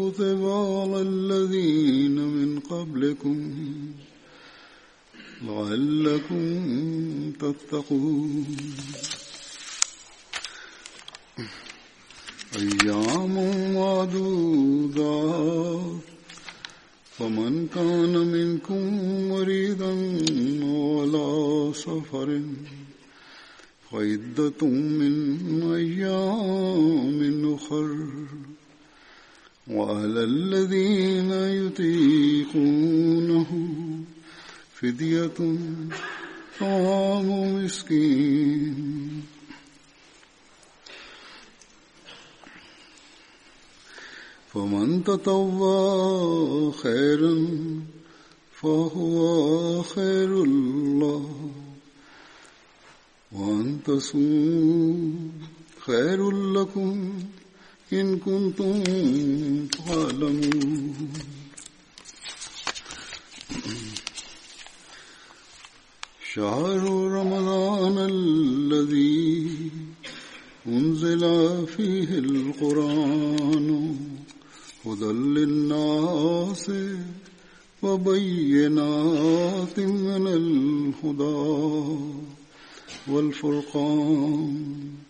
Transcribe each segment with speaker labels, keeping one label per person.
Speaker 1: كتب على الذين من قبلكم لعلكم تتقون. أيام معدودات فمن كان منكم مريضا ولا سفر فعدة من أيام أخر. وعلى الذين يطيقونه فدية طعام مسكين. فمن تطوى خيرا فهو خير الله وأن تصوموا خير لكم إن كنتم تعلمون. شهر رمضان الذي أنزل فيه القرآن هدى للناس وبينات من الهدى والفرقان.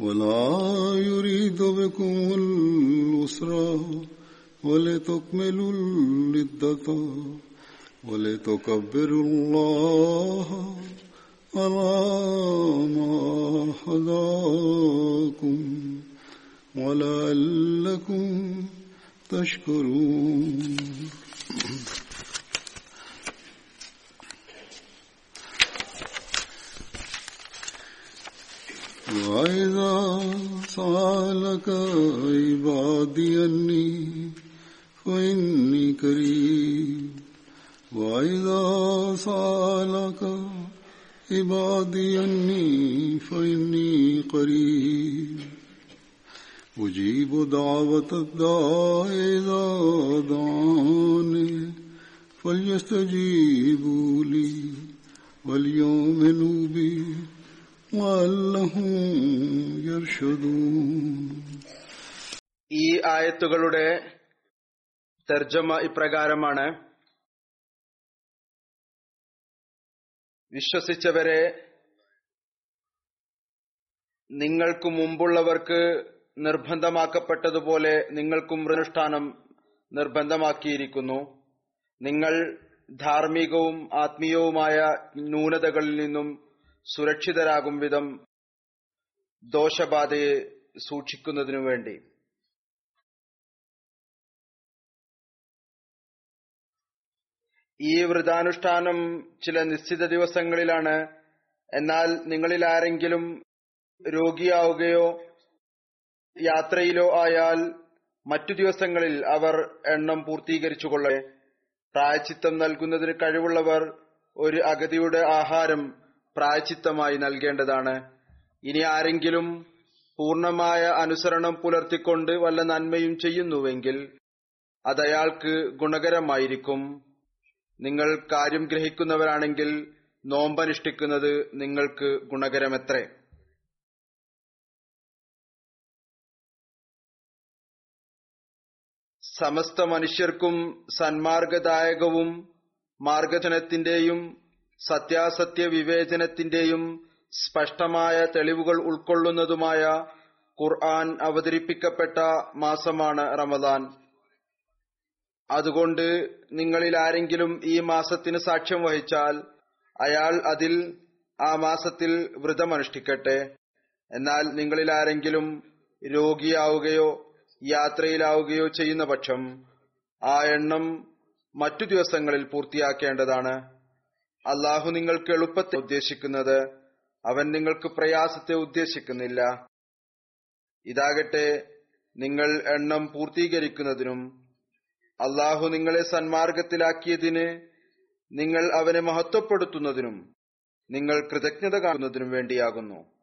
Speaker 1: ولا يريد بكم العسر ولتكملوا العدة ولتكبروا الله على ما هداكم ولعلكم تشكرون. وإذا سألك عبادي أني فإني قريب. وإذا سألك عبادي أني فإني قريب. أجيب دعوة الداع إذا دعاني فليستجيبوا لي وليؤمنوا بي.
Speaker 2: ഈ ആയത്തുകളുടെ തർജമ ഇപ്രകാരമാണ് വിശ്വസിച്ചവരെ നിങ്ങൾക്ക് മുമ്പുള്ളവർക്ക് നിർബന്ധമാക്കപ്പെട്ടതുപോലെ നിങ്ങൾക്കും അനുഷ്ഠാനം നിർബന്ധമാക്കിയിരിക്കുന്നു. നിങ്ങൾ ധാർമ്മികവും ആത്മീയവുമായ ന്യൂനതകളിൽ നിന്നും സുരക്ഷിതരാകും വിധം ദോഷബാധയെ സൂക്ഷിക്കുന്നതിനു വേണ്ടി. ഈ വ്രതാനുഷ്ഠാനം ചില നിശ്ചിത ദിവസങ്ങളിലാണ്. എന്നാൽ നിങ്ങളിൽ ആരെങ്കിലും രോഗിയാവുകയോ യാത്രയിലോ ആയാൽ മറ്റു ദിവസങ്ങളിൽ അവർ എണ്ണം പൂർത്തീകരിച്ചു കൊള്ളേ പ്രായച്ചിത്തം നൽകുന്നതിന് കഴിവുള്ളവർ ഒരു അഗതിയുടെ ആഹാരം പ്രായച്ചിത്തമായി നൽകേണ്ടതാണ്. ഇനി ആരെങ്കിലും പൂർണമായ അനുസരണം പുലർത്തിക്കൊണ്ട് വല്ല നന്മയും ചെയ്യുന്നുവെങ്കിൽ അതയാൾക്ക് ഗുണകരമായിരിക്കും. നിങ്ങൾ കാര്യം ഗ്രഹിക്കുന്നവരാണെങ്കിൽ നോമ്പനുഷ്ഠിക്കുന്നത് നിങ്ങൾക്ക് ഗുണകരമെത്രേ. സമസ്ത മനുഷ്യർക്കും സന്മാർഗദായകവും മാർഗജനത്തിന്റെയും സത്യാസത്യ വിവേചനത്തിന്റെയും സ്പഷ്ടമായ തെളിവുകൾ ഉൾക്കൊള്ളുന്നതുമായ ഖുർആൻ അവതരിപ്പിക്കപ്പെട്ട മാസമാണ് റമദാൻ. അതുകൊണ്ട് നിങ്ങളിൽ ആരെങ്കിലും ഈ മാസത്തിന് സാക്ഷ്യം വഹിച്ചാൽ അയാൾ അതിൽ ആ മാസത്തിൽ വ്രതമനുഷ്ഠിക്കട്ടെ. എന്നാൽ നിങ്ങളിൽ ആരെങ്കിലും രോഗിയാവുകയോ യാത്രയിലാവുകയോ ചെയ്യുന്ന പക്ഷം ആ എണ്ണം മറ്റു ദിവസങ്ങളിൽ പൂർത്തിയാക്കേണ്ടതാണ്. അള്ളാഹു നിങ്ങൾക്ക് എളുപ്പത്തെ ഉദ്ദേശിക്കുന്നത് അവൻ നിങ്ങൾക്ക് പ്രയാസത്തെ ഉദ്ദേശിക്കുന്നില്ല. ഇതാകട്ടെ നിങ്ങൾ എണ്ണം പൂർത്തീകരിക്കുന്നതിനും അള്ളാഹു നിങ്ങളെ സന്മാർഗത്തിലാക്കിയതിന് നിങ്ങൾ അവനെ മഹത്വപ്പെടുത്തുന്നതിനും നിങ്ങൾ കൃതജ്ഞത കാണുന്നതിനും വേണ്ടിയാകുന്നു.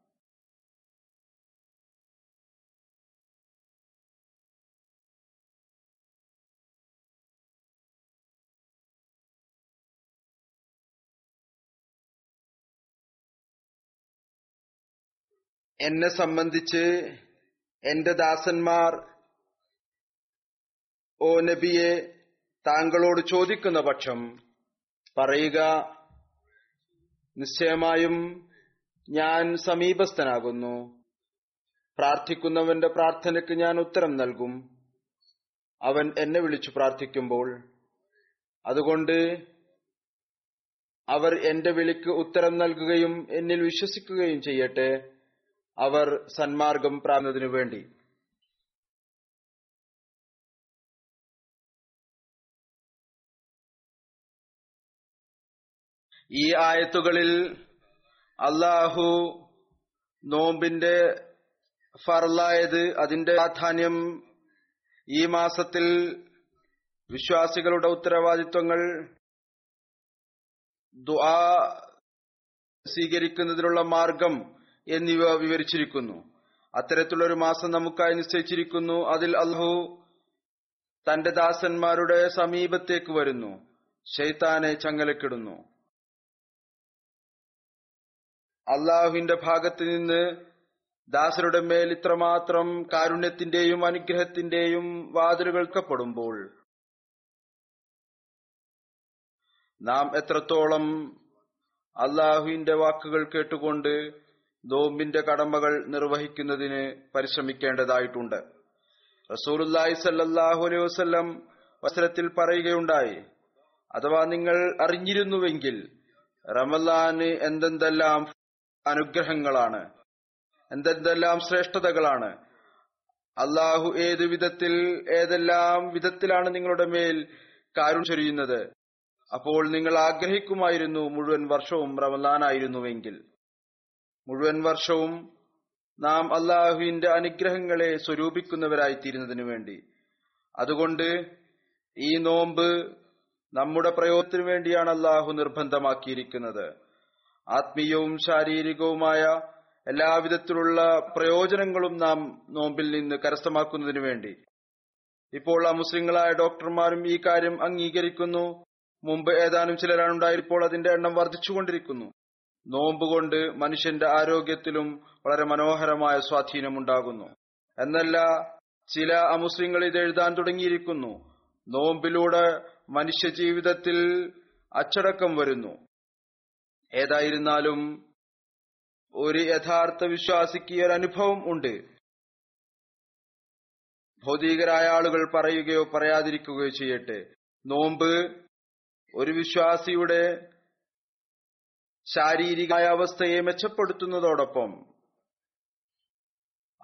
Speaker 2: എന്നെ സംബന്ധിച്ച് എന്റെ ദാസന്മാർ ഓ നബിയെ താങ്കളോട് ചോദിക്കുന്ന പക്ഷം പറയുക നിശ്ചയമായും ഞാൻ സമീപസ്ഥനാകുന്നു. പ്രാർത്ഥിക്കുന്നവന്റെ പ്രാർത്ഥനയ്ക്ക് ഞാൻ ഉത്തരം നൽകും. അവൻ എന്നെ വിളിച്ചു പ്രാർത്ഥിക്കുമ്പോൾ അതുകൊണ്ട് അവർ എന്റെ വിളിക്ക് ഉത്തരം നൽകുകയും എന്നിൽ വിശ്വസിക്കുകയും ചെയ്യട്ടെ. അവർ സന്മാർഗം പ്രാകുന്നതിനു വേണ്ടി. ഈ ആയത്തുകളിൽ അള്ളാഹു നോമ്പിന്റെ ഫറലായത് അതിന്റെ പ്രാധാന്യം ഈ മാസത്തിൽ വിശ്വാസികളുടെ ഉത്തരവാദിത്വങ്ങൾ ദുആ സ്വീകരിക്കുന്നതിനുള്ള മാർഗം എന്നിവ വിവരിച്ചിരിക്കുന്നു. അത്തരത്തിലുള്ള ഒരു മാസം നമുക്കായി നിശ്ചയിച്ചിരിക്കുന്നു. അതിൽ അള്ളാഹു തന്റെ ദാസന്മാരുടെ സമീപത്തേക്ക് വരുന്നു. ഷെയ്ത്താനെ ചങ്ങലക്കിടുന്നു. അള്ളാഹുവിന്റെ ഭാഗത്ത് നിന്ന് ദാസരുടെ മേൽ ഇത്രമാത്രം കാരുണ്യത്തിന്റെയും അനുഗ്രഹത്തിന്റെയും വാതിലുകൾക്കപ്പെടുമ്പോൾ നാം എത്രത്തോളം അള്ളാഹുവിന്റെ വാക്കുകൾ കേട്ടുകൊണ്ട് നോമ്പിന്റെ കടമകൾ നിർവഹിക്കുന്നതിന് പരിശ്രമിക്കേണ്ടതായിട്ടുണ്ട്. റസൂലുല്ലായി സല്ലാഹു അലൈഹി വസ്ലം വസ്ത്രത്തിൽ പറയുകയുണ്ടായി അഥവാ നിങ്ങൾ അറിഞ്ഞിരുന്നുവെങ്കിൽ റമലാന് എന്തെന്തെല്ലാം അനുഗ്രഹങ്ങളാണ് എന്തെന്തെല്ലാം ശ്രേഷ്ഠതകളാണ് അള്ളാഹു ഏത് വിധത്തിൽ ഏതെല്ലാം വിധത്തിലാണ് നിങ്ങളുടെ മേൽ കാരുൺ ചൊരിയുന്നത് അപ്പോൾ നിങ്ങൾ ആഗ്രഹിക്കുമായിരുന്നു മുഴുവൻ വർഷവും റമലാനായിരുന്നുവെങ്കിൽ മുഴുവൻ വർഷവും നാം അള്ളാഹുവിന്റെ അനുഗ്രഹങ്ങളെ സ്വരൂപിക്കുന്നവരായിത്തീരുന്നതിനു വേണ്ടി. അതുകൊണ്ട് ഈ നോമ്പ് നമ്മുടെ പ്രയോജനത്തിനു വേണ്ടിയാണ് അള്ളാഹു നിർബന്ധമാക്കിയിരിക്കുന്നത്. ആത്മീയവും ശാരീരികവുമായ എല്ലാവിധത്തിലുള്ള പ്രയോജനങ്ങളും നാം നോമ്പിൽ നിന്ന് കരസ്ഥമാക്കുന്നതിനു വേണ്ടി. ഇപ്പോൾ ആ മുസ്ലിങ്ങളായ ഡോക്ടർമാരും ഈ കാര്യം അംഗീകരിക്കുന്നു. മുമ്പ് ഏതാനും ചിലരാണുണ്ടായിപ്പോൾ അതിന്റെ എണ്ണം വർദ്ധിച്ചുകൊണ്ടിരിക്കുന്നു. നോമ്പ് കൊണ്ട് മനുഷ്യന്റെ ആരോഗ്യത്തിലും വളരെ മനോഹരമായ സ്വാധീനമുണ്ടാകുന്നു. എന്നല്ല ചില അമുസ്ലിങ്ങൾ ഇത് എഴുതാൻ തുടങ്ങിയിരിക്കുന്നു. നോമ്പിലൂടെ മനുഷ്യ ജീവിതത്തിൽ അച്ചടക്കം വരുന്നു. ഏതായിരുന്നാലും ഒരു യഥാർത്ഥ വിശ്വാസിക്ക് ഒരു അനുഭവം ഉണ്ട്. ഭൗതികരായ ആളുകൾ പറയുകയോ പറയാതിരിക്കുകയോ ചെയ്യട്ടെ. നോമ്പ് ഒരു വിശ്വാസിയുടെ ശാരീരികമായ അവസ്ഥയെ മെച്ചപ്പെടുത്തുന്നതോടൊപ്പം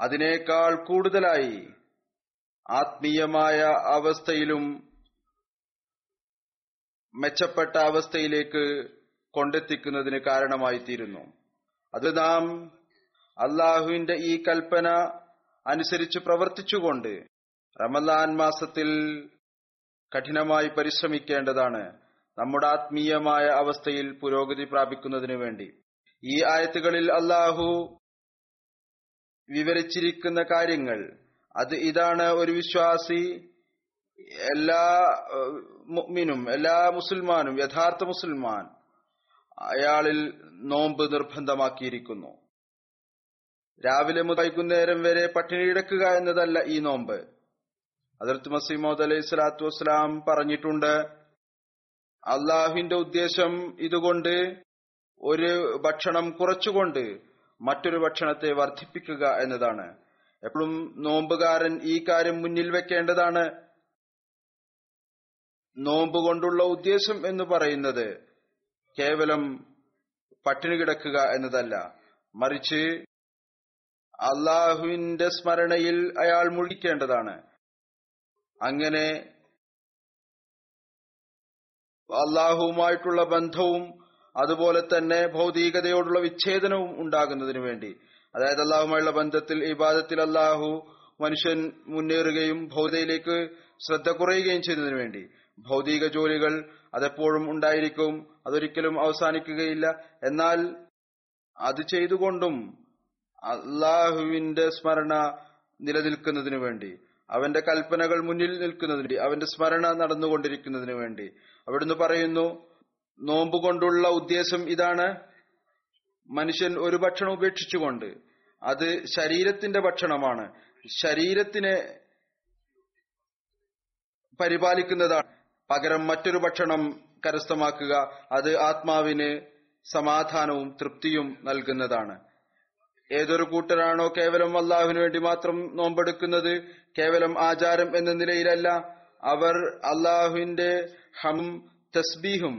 Speaker 2: അതിനേക്കാൾ കൂടുതലായി ആത്മീയമായ അവസ്ഥയിലും മെച്ചപ്പെട്ട അവസ്ഥയിലേക്ക് കൊണ്ടെത്തിക്കുന്നതിന് കാരണമായി തീരുന്നു അത് നാം അള്ളാഹുവിന്റെ ഈ കൽപ്പന അനുസരിച്ച് പ്രവർത്തിച്ചുകൊണ്ട് റമദാൻ മാസത്തിൽ കഠിനമായി പരിശ്രമിക്കേണ്ടതാണ്. നമ്മുടെ ആത്മീയമായ അവസ്ഥയിൽ പുരോഗതി പ്രാപിക്കുന്നതിനു വേണ്ടി. ഈ ആയത്തുകളിൽ അള്ളാഹു വിവരിച്ചിരിക്കുന്ന കാര്യങ്ങൾ അത് ഇതാണ് ഒരു വിശ്വാസി എല്ലാ മുഅ്മിനും എല്ലാ മുസൽമാനും യഥാർത്ഥ മുസൽമാൻ അയാളിൽ നോമ്പ് നിർബന്ധമാക്കിയിരിക്കുന്നു. രാവിലെ മുതൽ വൈകുന്നേരം വരെ പട്ടിണി കിടക്കുക എന്നതല്ല ഈ നോമ്പ്. അതിർത്ത് മസീമോദ് അലൈഹി സ്വലാത്തു വസ്സലാം പറഞ്ഞിട്ടുണ്ട് അള്ളാഹുവിന്റെ ഉദ്ദേശം ഇതുകൊണ്ട് ഒരു ഭക്ഷണം കുറച്ചുകൊണ്ട് മറ്റൊരു ഭക്ഷണത്തെ വർദ്ധിപ്പിക്കുക എന്നതാണ്. എപ്പോഴും നോമ്പുകാരൻ ഈ കാര്യം മുന്നിൽ വെക്കേണ്ടതാണ്. നോമ്പ് കൊണ്ടുള്ള ഉദ്ദേശം എന്ന് പറയുന്നത് കേവലം പട്ടിണി കിടക്കുക എന്നതല്ല. മറിച്ച് അള്ളാഹുവിന്റെ സ്മരണയിൽ അയാൾ മുഴിക്കേണ്ടതാണ് അങ്ങനെ അള്ളാഹുവുമായിട്ടുള്ള ബന്ധവും അതുപോലെ തന്നെ ഭൗതികതയോടുള്ള വിച്ഛേദനവും ഉണ്ടാകുന്നതിന് വേണ്ടി. അതായത് അള്ളാഹുമായുള്ള ബന്ധത്തിൽ ഇബാദത്തിൽ അള്ളാഹു മനുഷ്യൻ മുന്നേറുകയും ഭൗതികയിലേക്ക് ശ്രദ്ധ കുറയുകയും ചെയ്യുന്നതിന് വേണ്ടി. ഭൗതിക ജോലികൾ അതെപ്പോഴും ഉണ്ടായിരിക്കും അതൊരിക്കലും അവസാനിക്കുകയില്ല. എന്നാൽ അത് ചെയ്തുകൊണ്ടും അള്ളാഹുവിന്റെ സ്മരണ നിലനിൽക്കുന്നതിനു വേണ്ടി അവന്റെ കൽപ്പനകൾ മുന്നിൽ നിൽക്കുന്നതിന് അവന്റെ സ്മരണ നടന്നുകൊണ്ടിരിക്കുന്നതിന് വേണ്ടി അവിടുന്ന് പറയുന്നു നോമ്പ് കൊണ്ടുള്ള ഉദ്ദേശം ഇതാണ്. മനുഷ്യൻ ഒരു ഭക്ഷണം ഉപേക്ഷിച്ചുകൊണ്ട് അത് ശരീരത്തിന്റെ ഭക്ഷണമാണ്. ശരീരത്തിനെ പരിപാലിക്കുന്നതാണ്. പകരം മറ്റൊരു ഭക്ഷണം കരസ്ഥമാക്കുക അത് ആത്മാവിന് സമാധാനവും തൃപ്തിയും നൽകുന്നതാണ്. ഏതൊരു കൂട്ടരാണോ കേവലം അള്ളാഹുവിന് വേണ്ടി മാത്രം നോമ്പെടുക്കുന്നത്? കേവലം ആചാരം എന്ന നിലയിലല്ല. അവർ അള്ളാഹുവിന്റെ ഹം തസ്ബീഹും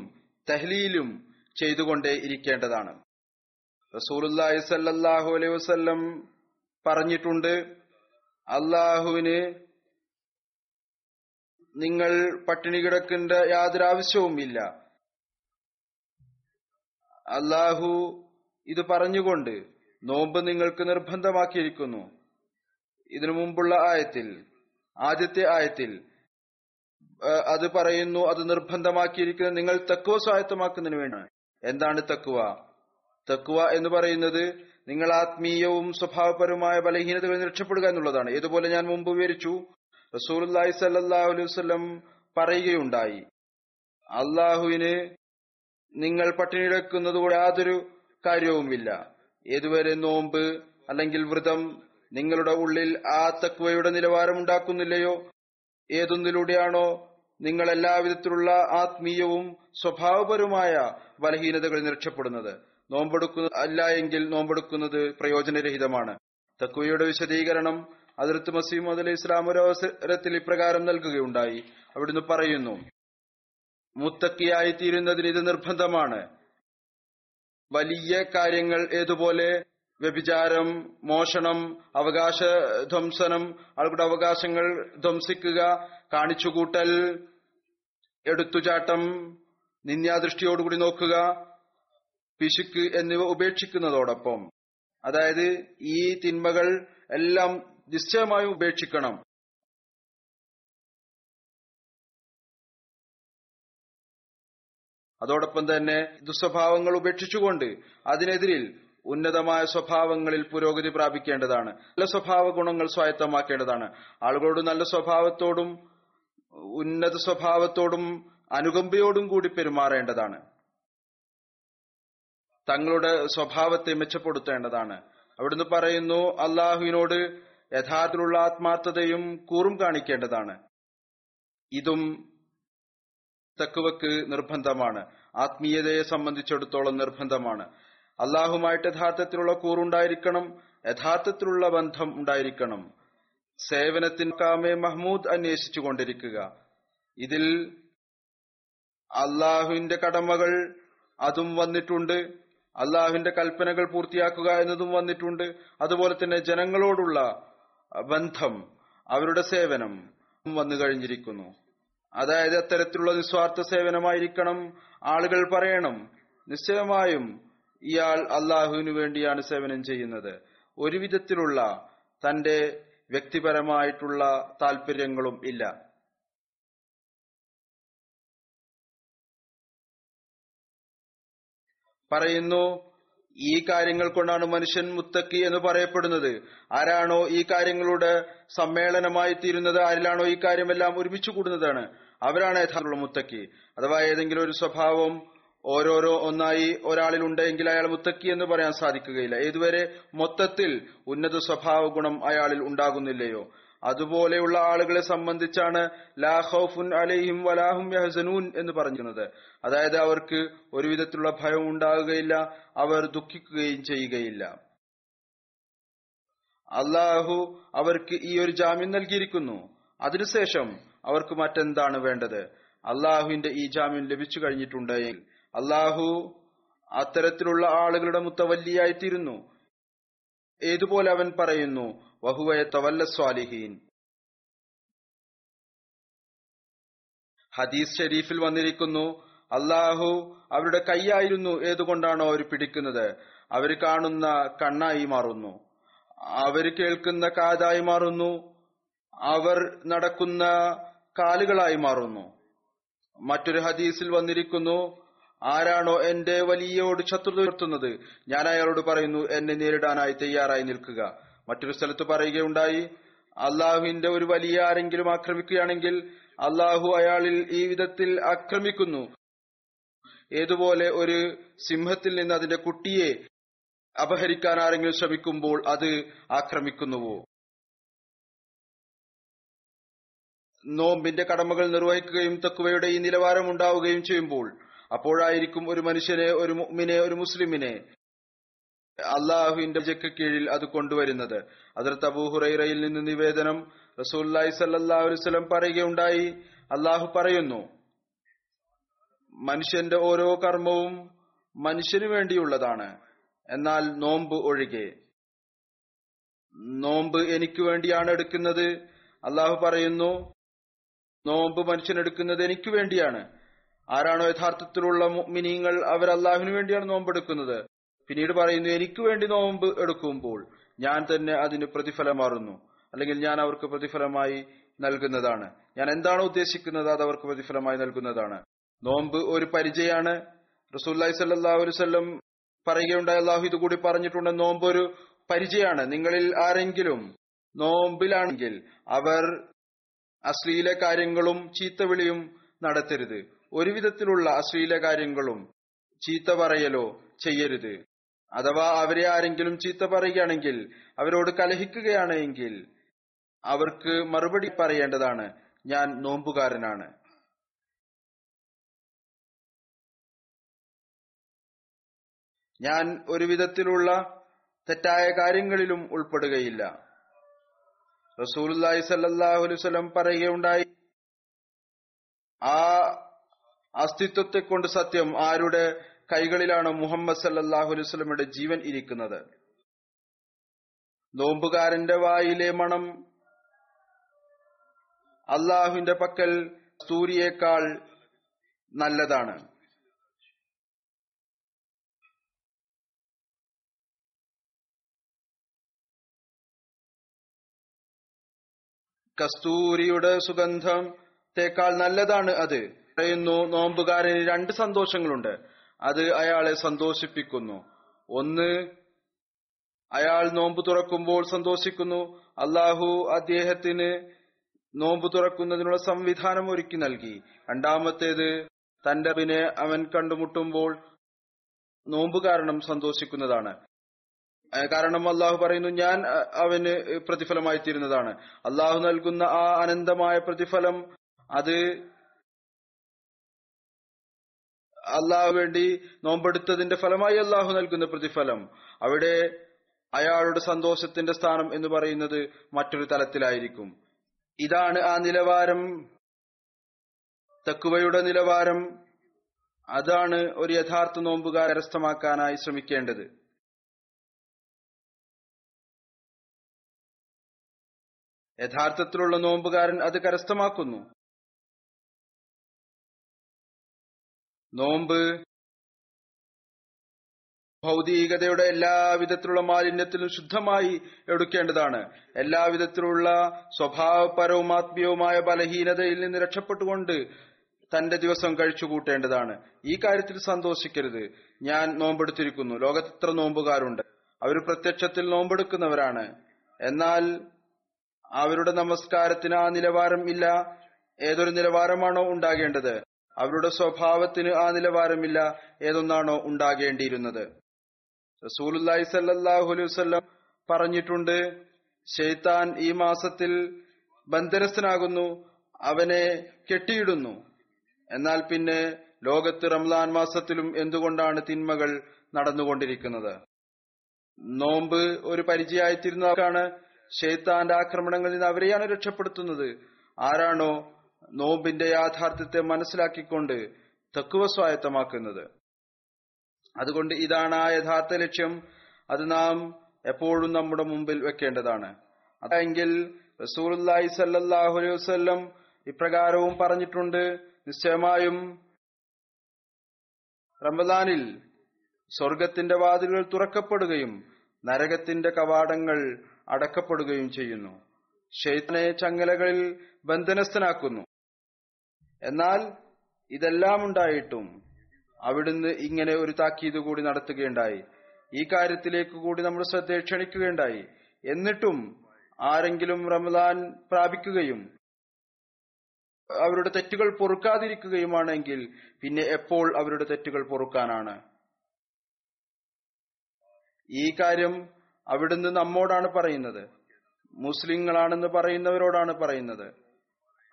Speaker 2: തഹ്ലീലും ചെയ്തുകൊണ്ടേ ഇരിക്കേണ്ടതാണ്. റസൂലുല്ലാഹി സല്ലാഹു അലൈഹി വസ്ല്ലം പറഞ്ഞിട്ടുണ്ട് അള്ളാഹുവിന് നിങ്ങൾ പട്ടിണി കിടക്കേണ്ട യാതൊരു ആവശ്യവും ഇല്ല. അള്ളാഹു ഇത് പറഞ്ഞുകൊണ്ട് നോമ്പ് നിങ്ങൾക്ക് നിർബന്ധമാക്കിയിരിക്കുന്നു. ഇതിനു മുമ്പുള്ള ആയത്തിൽ ആദ്യത്തെ ആയത്തിൽ അത് പറയുന്നു അത് നിർബന്ധമാക്കിയിരിക്കുന്നത് നിങ്ങൾ തക്കുവ സ്വായത്തമാക്കുന്നതിന് വേണ്ടിയാണ്. എന്താണ് തക്കുവ തക്കുവ എന്ന് പറയുന്നത് നിങ്ങൾ ആത്മീയവും സ്വഭാവപരവുമായ ബലഹീനതകളിൽ നിന്ന് രക്ഷപ്പെടുക എന്നുള്ളതാണ്. ഇതുപോലെ ഞാൻ മുമ്പ് വിവരിച്ചു റസൂലുള്ളാഹി സല്ലല്ലാഹു അലൈഹി പറയുകയുണ്ടായി അള്ളാഹുവിന് നിങ്ങൾ പട്ടിണി കിടക്കുന്നതുകൊണ്ട് യാതൊരു കാര്യവുമില്ല. ഏതുവരെ നോമ്പ് അല്ലെങ്കിൽ വ്രതം നിങ്ങളുടെ ഉള്ളിൽ ആ തക്വയുടെ നിലവാരം ഉണ്ടാക്കുന്നില്ലയോ? ഏതൊന്നിലൂടെയാണോ നിങ്ങൾ എല്ലാവിധത്തിലുള്ള ആത്മീയവും സ്വഭാവപരവുമായ ബലഹീനതകളിൽ രക്ഷപ്പെടുന്നത് നോമ്പെടുക്കുന്ന അല്ല എങ്കിൽ നോമ്പെടുക്കുന്നത് പ്രയോജനരഹിതമാണ്. തക്വയുടെ വിശദീകരണം അതിർത്ത് മസീം അലി ഇസ്ലാം ഒരു അവസരത്തിൽ ഇപ്രകാരം നൽകുകയുണ്ടായി. അവിടുന്ന് പറയുന്നു മുത്തക്കിയായി തീരുന്നതിന് ഇത് നിർബന്ധമാണ്. വലിയ കാര്യങ്ങൾ ഏതുപോലെ? വ്യഭിചാരം മോഷണം അവകാശ ധ്വംസനം ആളുകളുടെ അവകാശങ്ങൾ ധ്വംസിക്കുക കാണിച്ചുകൂട്ടൽ എടുത്തുചാട്ടം നിന്യാദൃഷ്ടിയോടുകൂടി നോക്കുക പിശുക്ക് എന്നിവ ഉപേക്ഷിക്കുന്നതോടൊപ്പം. അതായത് ഈ തിന്മകൾ എല്ലാം നിശ്ചയമായും ഉപേക്ഷിക്കണം. അതോടൊപ്പം തന്നെ ദുസ്വഭാവങ്ങൾ ഉപേക്ഷിച്ചുകൊണ്ട് അതിനെതിരിൽ ഉന്നതമായ സ്വഭാവങ്ങളിൽ പുരോഗതി പ്രാപിക്കേണ്ടതാണ്. നല്ല സ്വഭാവ ഗുണങ്ങൾ സ്വായത്തമാക്കേണ്ടതാണ്. ആളുകളോട് നല്ല സ്വഭാവത്തോടും ഉന്നത സ്വഭാവത്തോടും അനുകമ്പയോടും കൂടി പെരുമാറേണ്ടതാണ്. തങ്ങളുടെ സ്വഭാവത്തെ മെച്ചപ്പെടുത്തേണ്ടതാണ്. അവിടുന്ന് പറയുന്നു അള്ളാഹുവിനോട് യഥാർത്ഥത്തിലുള്ള ആത്മാർത്ഥതയും കൂറും കാണിക്കേണ്ടതാണ്. ഇതും തക്കുവക്ക് നിർബന്ധമാണ്. ആത്മീയതയെ സംബന്ധിച്ചിടത്തോളം നിർബന്ധമാണ്. അള്ളാഹുമായിട്ട് യഥാർത്ഥത്തിലുള്ള കൂറുണ്ടായിരിക്കണം യഥാർത്ഥത്തിലുള്ള ബന്ധം ഉണ്ടായിരിക്കണം. സേവനത്തിന് കാമെ മഹ്മൂദ് അന്വേഷിച്ചു കൊണ്ടിരിക്കുക ഇതിൽ അള്ളാഹുവിന്റെ കടമകൾ അതും വന്നിട്ടുണ്ട്. അള്ളാഹുവിന്റെ കൽപ്പനകൾ പൂർത്തിയാക്കുക എന്നതും വന്നിട്ടുണ്ട്. അതുപോലെ തന്നെ ജനങ്ങളോടുള്ള ബന്ധം അവരുടെ സേവനം വന്നു കഴിഞ്ഞിരിക്കുന്നു. അതായത് അത്തരത്തിലുള്ള നിസ്വാർത്ഥ സേവനമായിരിക്കണം ആളുകൾ പറയണം. നിശ്ചയമായും ഇയാൾ അള്ളാഹുവിനു വേണ്ടിയാണ് സേവനം ചെയ്യുന്നത്. ഒരു വിധത്തിലുള്ള തന്റെ വ്യക്തിപരമായിട്ടുള്ള താല്പര്യങ്ങളും ഇല്ല. പറയുന്നു ഈ കാര്യങ്ങൾ കൊണ്ടാണ് മനുഷ്യൻ മുത്തക്കി എന്ന് പറയപ്പെടുന്നത്. ആരാണോ ഈ കാര്യങ്ങളുടെ സമ്മേളനമായി തീരുന്നത് ആരിലാണോ ഈ കാര്യമെല്ലാം ഒരുമിച്ച് കൂടുന്നതാണ്. അവരാണ് യഥാർത്ഥമുള്ള മുത്തക്കി. അഥവാ ഏതെങ്കിലും ഒരു സ്വഭാവം ഓരോരോ ഒന്നായി ഒരാളിൽ ഉണ്ടെങ്കിൽ അയാൾ മുത്തക്കി എന്ന് പറയാൻ സാധിക്കുകയില്ല. ഏതുവരെ? മൊത്തത്തിൽ ഉന്നത സ്വഭാവ ഗുണം അയാളിൽ ഉണ്ടാകുന്നില്ലയോ? അതുപോലെയുള്ള ആളുകളെ സംബന്ധിച്ചാണ് ലാ ഖൗഫുൻ അലൈഹിം വലാഹും യഹസനൂൻ എന്ന് പറഞ്ഞിരുന്നത്. അതായത് അവർക്ക് ഒരുവിധത്തിലുള്ള ഭയം ഉണ്ടാകുകയില്ല അവർ ദുഃഖിക്കുകയും ചെയ്യുകയില്ല. അള്ളാഹു അവർക്ക് ഈ ഒരു ജാമ്യം നൽകിയിരിക്കുന്നു. അതിനുശേഷം അവർക്ക് മറ്റെന്താണ് വേണ്ടത്? അള്ളാഹുവിന്റെ ഈ ജാമ്യം ലഭിച്ചു കഴിഞ്ഞിട്ടുണ്ടെങ്കിൽ അള്ളാഹു അത്തരത്തിലുള്ള ആളുകളുടെ മുത്തവല്ലിയായിത്തീരുന്നു. ഏതുപോലെ അവൻ പറയുന്നു വഹുവയ തവല്ല സ്വാലിഹീൻ. ഹദീസ് ഷെരീഫിൽ വന്നിരിക്കുന്നു അള്ളാഹു അവരുടെ കൈയായിരുന്നു ഏതുകൊണ്ടാണോ അവർ പിടിക്കുന്നത്. അവർ കാണുന്ന കണ്ണായി മാറുന്നു. അവർ കേൾക്കുന്ന കാതായി മാറുന്നു. അവർ നടക്കുന്ന കാലുകളായി മാറുന്നു. മറ്റൊരു ഹദീസിൽ വന്നിരിക്കുന്നു ആരാണോ എന്റെ വലിയോട് ശത്രുത ഉയർത്തുന്നത്? ഞാൻ അയാളോട് പറയുന്നു എന്നെ നേരിടാനായി തയ്യാറായി നിൽക്കുക. മറ്റൊരു സ്ഥലത്ത് പറയുകയുണ്ടായി അള്ളാഹുവിന്റെ ഒരു വലിയ ആരെങ്കിലും ആക്രമിക്കുകയാണെങ്കിൽ അള്ളാഹു അയാളിൽ ഈ വിധത്തിൽ ആക്രമിക്കുന്നു. ഏതുപോലെ ഒരു സിംഹത്തിൽ നിന്ന് അതിന്റെ കുട്ടിയെ അപഹരിക്കാൻ ആരെങ്കിലും ശ്രമിക്കുമ്പോൾ അത് ആക്രമിക്കുന്നുവോ? നോമ്പിന്റെ കടമകൾ നിർവഹിക്കുകയും തക്കുവയുടെ ഈ നിലവാരം ഉണ്ടാവുകയും ചെയ്യുമ്പോൾ അപ്പോഴായിരിക്കും ഒരു മനുഷ്യനെ ഒരു മുഅ്മിനെ ഒരു മുസ്ലിമിനെ അള്ളാഹുവിന്റെ ജക്ക് കീഴിൽ അത് കൊണ്ടുവരുന്നത്. അതിർത്ത് അബൂഹുറൈറയിൽ നിന്ന് നിവേദനം റസൂല്ലായി സല്ലാഹു വസ്ലം പറയുകയുണ്ടായി. അള്ളാഹു പറയുന്നു മനുഷ്യന്റെ ഓരോ കർമ്മവും മനുഷ്യനു വേണ്ടിയുള്ളതാണ്. എന്നാൽ നോമ്പ് ഒഴികെ. നോമ്പ് എനിക്ക് വേണ്ടിയാണ് എടുക്കുന്നത്. അള്ളാഹു പറയുന്നു നോമ്പ് മനുഷ്യൻ എടുക്കുന്നത് എനിക്ക് വേണ്ടിയാണ്. ആരാണോ യഥാർത്ഥത്തിലുള്ള മിനിങ്ങൾ അവർ അള്ളാഹുവിന് വേണ്ടിയാണ് നോമ്പ് എടുക്കുന്നത് പിന്നീട് പറയുന്നു എനിക്ക് വേണ്ടി നോമ്പ് എടുക്കുമ്പോൾ ഞാൻ തന്നെ അതിന് പ്രതിഫലമാറുന്നു. അല്ലെങ്കിൽ ഞാൻ അവർക്ക് പ്രതിഫലമായി നൽകുന്നതാണ്. ഞാൻ എന്താണ് ഉദ്ദേശിക്കുന്നത്? അത് അവർക്ക് പ്രതിഫലമായി നൽകുന്നതാണ്. നോമ്പ് ഒരു പരിചയമാണ്. റസൂല്ലായി സല്ലാഹു അലുസല്ലം പറയുകയുണ്ടായ അള്ളാഹു ഇത് കൂടി പറഞ്ഞിട്ടുണ്ട് നോമ്പ് ഒരു പരിചയമാണ്. നിങ്ങളിൽ ആരെങ്കിലും നോമ്പിലാണെങ്കിൽ അവർ അശ്ലീല കാര്യങ്ങളും ചീത്തവിളിയും നടത്തരുത്. ഒരു വിധത്തിലുള്ള അശ്ലീല കാര്യങ്ങളും ചീത്ത പറയലോ ചെയ്യരുത്. അഥവാ അവരെ ആരെങ്കിലും ചീത്ത പറയുകയാണെങ്കിൽ അവരോട് കലഹിക്കുകയാണെങ്കിൽ അവർക്ക് മറുപടി പറയേണ്ടതാണ്. ഞാൻ നോമ്പുകാരനാണ്. ഞാൻ ഒരുവിധത്തിലുള്ള തെറ്റായ കാര്യങ്ങളിലും ഉൾപ്പെടുകയില്ല. റസൂൽ സല്ലാഹുലുസലം പറയുകയുണ്ടായി ആ അസ്തിത്വത്തെ കൊണ്ട് സത്യം ആരുടെ കൈകളിലാണ് മുഹമ്മദ് സല്ലാഹു അലൈഹി സ്വലമിയുടെ ജീവൻ ഇരിക്കുന്നത്? നോമ്പുകാരന്റെ വായിലെ മണം അള്ളാഹുവിന്റെ പക്കൽ സൂര്യേക്കാൾ നല്ലതാണ്. കസ്തൂരിയുടെ സുഗന്ധം തേക്കാൾ നല്ലതാണ് അത്. പറയുന്നു നോമ്പുകാരന് രണ്ട് സന്തോഷങ്ങളുണ്ട്. അത് അയാളെ സന്തോഷിപ്പിക്കുന്നു. ഒന്ന് അയാൾ നോമ്പ് തുറക്കുമ്പോൾ സന്തോഷിക്കുന്നു. അള്ളാഹു അദ്ദേഹത്തിന് നോമ്പ് തുറക്കുന്നതിനുള്ള സംവിധാനം ഒരുക്കി നൽകി. രണ്ടാമത്തേത് തന്റെ പിന്നെ അവൻ കണ്ടുമുട്ടുമ്പോൾ നോമ്പ് കാരണം സന്തോഷിക്കുന്നതാണ്. കാരണം അള്ളാഹു പറയുന്നു ഞാൻ അവന് പ്രതിഫലമായി തീരുന്നതാണ് അള്ളാഹു നൽകുന്ന ആ അനന്തമായ പ്രതിഫലം അത് അള്ളാഹു വേണ്ടി നോമ്പെടുത്തതിന്റെ ഫലമായി അള്ളാഹു നൽകുന്ന പ്രതിഫലം. അവിടെ അയാളുടെ സന്തോഷത്തിന്റെ സ്ഥാനം എന്ന് പറയുന്നത് മറ്റൊരു തലത്തിലായിരിക്കും. ഇതാണ് ആ നിലവാരം തക്കുവയുടെ നിലവാരം. അതാണ് ഒരു യഥാർത്ഥ നോമ്പുകാർ കരസ്ഥമാക്കാനായി ശ്രമിക്കേണ്ടത്. യഥാർത്ഥത്തിലുള്ള നോമ്പുകാരൻ അത് കരസ്ഥമാക്കുന്നു. നോമ്പ് ഭൗതികതയുടെ എല്ലാവിധത്തിലുള്ള മാലിന്യത്തിലും ശുദ്ധമായി എടുക്കേണ്ടതാണ്. എല്ലാവിധത്തിലുള്ള സ്വഭാവപരവും ആത്മീയവുമായ ബലഹീനതയിൽ നിന്ന് രക്ഷപ്പെട്ടുകൊണ്ട് തന്റെ ദിവസം കഴിച്ചുകൂട്ടേണ്ടതാണ്. ഈ കാര്യത്തിൽ സന്തോഷിക്കരുത്. ഞാൻ നോമ്പെടുത്തിരിക്കുന്നു. ലോകത്ത് എത്ര നോമ്പുകാരുണ്ട്. അവർ പ്രത്യക്ഷത്തിൽ നോമ്പെടുക്കുന്നവരാണ്. എന്നാൽ അവരുടെ നമസ്കാരത്തിന് ആ നിലവാരം ഇല്ല. ഏതൊരു നിലവാരമാണോ ഉണ്ടാകേണ്ടത്? അവരുടെ സ്വഭാവത്തിന് ആ നിലവാരമില്ല ഏതൊന്നാണോ ഉണ്ടാകേണ്ടിയിരുന്നത്. റസൂലുല്ലാഹി സല്ലല്ലാഹു അലൈഹി വസല്ലം പറഞ്ഞിട്ടുണ്ട് ഷെയ്ത്താൻ ഈ മാസത്തിൽ ബന്ധനസ്ഥനാകുന്നു അവനെ കെട്ടിയിടുന്നു. എന്നാൽ പിന്നെ ലോകത്ത് റംലാൻ മാസത്തിലും എന്തുകൊണ്ടാണ് തിന്മകൾ നടന്നുകൊണ്ടിരിക്കുന്നത്? നോമ്പ് ഒരു പരിചയമായിത്തീരുന്നവർക്കാണ് ഷെയ്ത്താന്റെ ആക്രമണങ്ങളിൽ നിന്ന് അവരെയാണ് രക്ഷപ്പെടുത്തുന്നത്. ആരാണോ നോമ്പിന്റെ യാഥാർത്ഥ്യത്തെ മനസ്സിലാക്കിക്കൊണ്ട് തക്കുവ സ്വായത്തമാക്കുന്നത്. അതുകൊണ്ട് ഇതാണ് ആ യഥാർത്ഥ ലക്ഷ്യം. അത് നാം എപ്പോഴും നമ്മുടെ മുമ്പിൽ വെക്കേണ്ടതാണ്. അതെങ്കിൽ റസൂലി സല്ലാഹു അലൈഹി ഇപ്രകാരവും പറഞ്ഞിട്ടുണ്ട്. നിശ്ചയമായും റമദാനിൽ സ്വർഗത്തിന്റെ വാതിലുകൾ തുറക്കപ്പെടുകയും നരകത്തിന്റെ കവാടങ്ങൾ അടക്കപ്പെടുകയും ചെയ്യുന്നു. ഷെയ്ത്തനെ ചങ്ങലകളിൽ ബന്ധനസ്ഥനാക്കുന്നു. എന്നാൽ ഇതെല്ലാം ഉണ്ടായിട്ടും അവിടുന്ന് ഇങ്ങനെ ഒരു താക്കീത് കൂടി നടത്തുകയുണ്ടായി. ഈ കാര്യത്തിലേക്ക് കൂടി നമ്മൾ ശ്രദ്ധ ക്ഷണിക്കുകയുണ്ടായി. എന്നിട്ടും ആരെങ്കിലും റമദാൻ പ്രാപിക്കുകയും അവരുടെ തെറ്റുകൾ പൊറുക്കാതിരിക്കുകയുമാണെങ്കിൽ പിന്നെ എപ്പോൾ അവരുടെ തെറ്റുകൾ പൊറുക്കാനാണ്? ഈ കാര്യം അവിടുന്ന് നമ്മോടാണ് പറയുന്നത്. മുസ്ലിങ്ങളാണെന്ന് പറയുന്നവരോടാണ് പറയുന്നത്.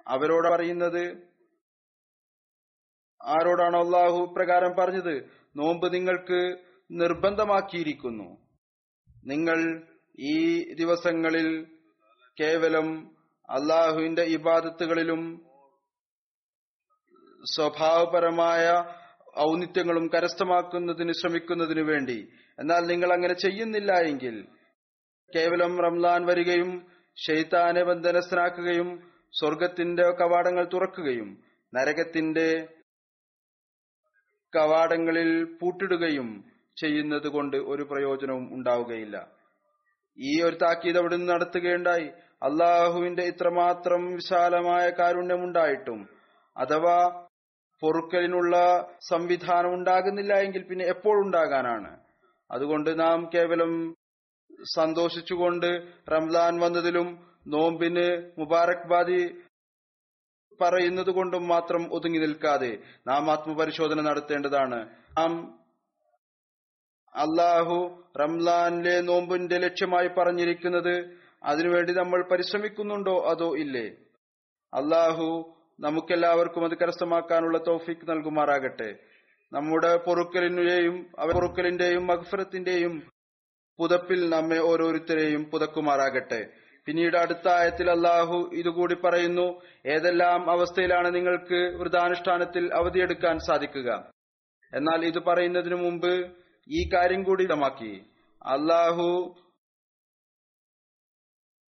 Speaker 2: അവരോട് പറയുന്നത് ആരോടാണ് അള്ളാഹു പ്രകാരം പറഞ്ഞത്? നോമ്പ് നിങ്ങൾക്ക് നിർബന്ധമാക്കിയിരിക്കുന്നു. നിങ്ങൾ ഈ ദിവസങ്ങളിൽ കേവലം അള്ളാഹുവിന്റെ ഇബാദത്തുകളിലും സ്വഭാവപരമായ ഔന്നിത്യങ്ങളും കരസ്ഥമാക്കുന്നതിന് ശ്രമിക്കുന്നതിനു വേണ്ടി. എന്നാൽ നിങ്ങൾ അങ്ങനെ ചെയ്യുന്നില്ല എങ്കിൽ കേവലം റംലാൻ വരികയും ഷെയ്ത്താനെ ബന്ധനസ്ഥനാക്കുകയും സ്വർഗത്തിന്റെ കവാടങ്ങൾ തുറക്കുകയും നരകത്തിന്റെ കവാടങ്ങളിൽ പൂട്ടിടുകയും ചെയ്യുന്നത് കൊണ്ട് ഒരു പ്രയോജനവും ഉണ്ടാവുകയില്ല. ഈ ഒരു താക്കീത് അവിടെ നിന്ന് നടത്തുകയുണ്ടായി. അള്ളാഹുവിന്റെ ഇത്രമാത്രം വിശാലമായ കാരുണ്യമുണ്ടായിട്ടും അഥവാ പൊറുക്കലിനുള്ള സംവിധാനം ഉണ്ടാകുന്നില്ല എങ്കിൽ പിന്നെ എപ്പോഴുണ്ടാകാനാണ് അതുകൊണ്ട് നാം കേവലം സന്തോഷിച്ചുകൊണ്ട് റംസാൻ വന്നതിലും നോമ്പിന് മുബാറക് ബാദി പറയുന്നത് കൊണ്ടും മാത്രം ഒതുങ്ങി നിൽക്കാതെ നാം ആത്മപരിശോധന നടത്തേണ്ടതാണ്. നാം അള്ളാഹു റംലാനിലെ നോമ്പിന്റെ ലക്ഷ്യമായി പറഞ്ഞിരിക്കുന്നത് അതിനുവേണ്ടി നമ്മൾ പരിശ്രമിക്കുന്നുണ്ടോ അതോ ഇല്ലേ? അള്ളാഹു നമുക്കെല്ലാവർക്കും അത് കരസ്ഥമാക്കാനുള്ള തോഫിക്ക് നൽകുമാറാകട്ടെ. നമ്മുടെ പൊറുക്കലിന്റെയും പൊറുക്കലിന്റെയും മഗ്ഫറത്തിന്റെയും പുതപ്പിൽ നമ്മെ ഓരോരുത്തരെയും പുതക്കുമാറാകട്ടെ. പിന്നീട് അടുത്ത ആയത്തിൽ അള്ളാഹു ഇതുകൂടി പറയുന്നു ഏതെല്ലാം അവസ്ഥയിലാണ് നിങ്ങൾക്ക് വൃതാനുഷ്ഠാനത്തിൽ അവധിയെടുക്കാൻ സാധിക്കുക? എന്നാൽ ഇത് പറയുന്നതിനു മുമ്പ് ഈ കാര്യം കൂടി ഇടമാക്കി അള്ളാഹു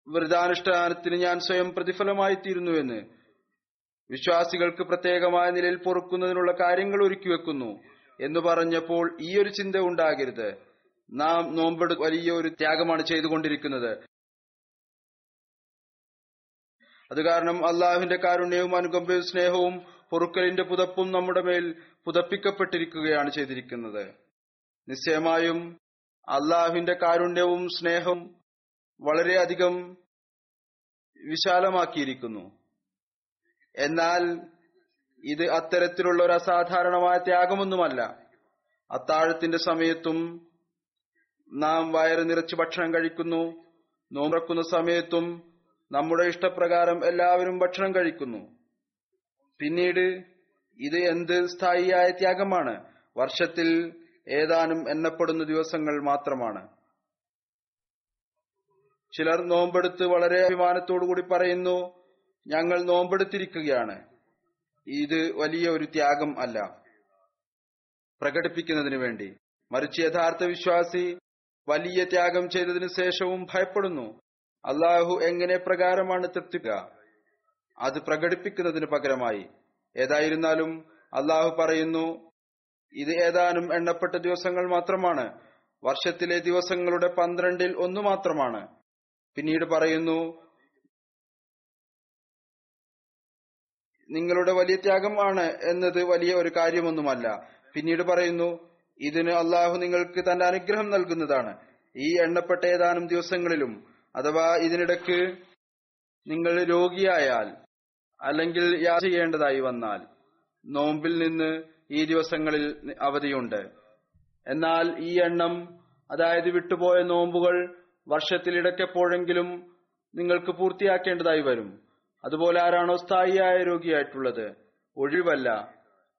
Speaker 2: വ്രതാനുഷ്ഠാനത്തിന് ഞാൻ സ്വയം പ്രതിഫലമായി തീരുന്നുവെന്ന് വിശ്വാസികൾക്ക് പ്രത്യേകമായ നിലയിൽ പൊറുക്കുന്നതിനുള്ള കാര്യങ്ങൾ ഒരുക്കി വെക്കുന്നു എന്ന് പറഞ്ഞപ്പോൾ ഈ ഒരു ചിന്ത ഉണ്ടാകരുത്. നാം നോമ്പെടു വലിയ ഒരു ത്യാഗമാണ് ചെയ്തുകൊണ്ടിരിക്കുന്നത്. അത് കാരണം അള്ളാഹുവിന്റെ കാരുണ്യവും അനുകമ്പയും സ്നേഹവും പൊറുക്കലിന്റെ പുതപ്പും നമ്മുടെ മേൽ പുതപ്പിക്കപ്പെട്ടിരിക്കുകയാണ് ചെയ്തിരിക്കുന്നത്. നിശ്ചയമായും അള്ളാഹുവിന്റെ കാരുണ്യവും സ്നേഹവും വളരെയധികം വിശാലമാക്കിയിരിക്കുന്നു. എന്നാൽ ഇത് അത്തരത്തിലുള്ള ഒരു അസാധാരണമായ ത്യാഗമൊന്നുമല്ല. അത്താഴത്തിന്റെ സമയത്തും നാം വയറ് നിറച്ച് ഭക്ഷണം കഴിക്കുന്നു നോമ്പറക്കുന്ന സമയത്തും നമ്മുടെ ഇഷ്ടപ്രകാരം എല്ലാവരും ഭക്ഷണം കഴിക്കുന്നു. പിന്നീട് ഇത് എന്ത് സ്ഥായിയായ ത്യാഗമാണ്? വർഷത്തിൽ ഏതാനും എണ്ണപ്പെടുന്ന ദിവസങ്ങൾ മാത്രമാണ്. ചിലർ നോമ്പെടുത്ത് വളരെ അഭിമാനത്തോടു കൂടി പറയുന്നു ഞങ്ങൾ നോമ്പെടുത്തിരിക്കുകയാണ്. ഇത് വലിയ ഒരു ത്യാഗം അല്ല. പ്രകടിപ്പിക്കുന്നതിന് വേണ്ടി. മറിച്ച് യഥാർത്ഥ വിശ്വാസി വലിയ ത്യാഗം ചെയ്തതിനു ശേഷവും ഭയപ്പെടുന്നു. അള്ളാഹു എങ്ങനെ പ്രകാരമാണ് തൃപ്തിക അത് പ്രകടിപ്പിക്കുന്നതിന് പകരമായി ഏതായിരുന്നാലും അള്ളാഹു പറയുന്നു ഇത് ഏതാനും എണ്ണപ്പെട്ട ദിവസങ്ങൾ മാത്രമാണ്. വർഷത്തിലെ ദിവസങ്ങളുടെ പന്ത്രണ്ടിൽ ഒന്ന് മാത്രമാണ്. പിന്നീട് പറയുന്നു നിങ്ങളുടെ വലിയ ത്യാഗം ആണ് എന്നത് വലിയ ഒരു കാര്യമൊന്നുമല്ല. പിന്നീട് പറയുന്നു ഇതിന് അള്ളാഹു നിങ്ങൾക്ക് തന്റെ അനുഗ്രഹം നൽകുന്നതാണ്. ഈ എണ്ണപ്പെട്ട ഏതാനും ദിവസങ്ങളിലും അഥവാ ഇതിനിടക്ക് നിങ്ങൾ രോഗിയായാൽ അല്ലെങ്കിൽ യാത്ര ചെയ്യേണ്ടതായി വന്നാൽ നോമ്പിൽ നിന്ന് ഈ ദിവസങ്ങളിൽ അവധിയുണ്ട്. എന്നാൽ ഈ എണ്ണം അതായത് വിട്ടുപോയ നോമ്പുകൾ വർഷത്തിൽ ഇടയ്ക്കെപ്പോഴെങ്കിലും നിങ്ങൾക്ക് പൂർത്തിയാക്കേണ്ടതായി വരും. അതുപോലെ ആരാണോ സ്ഥായിയായ രോഗിയായിട്ടുള്ളത്? ഒഴിവല്ല.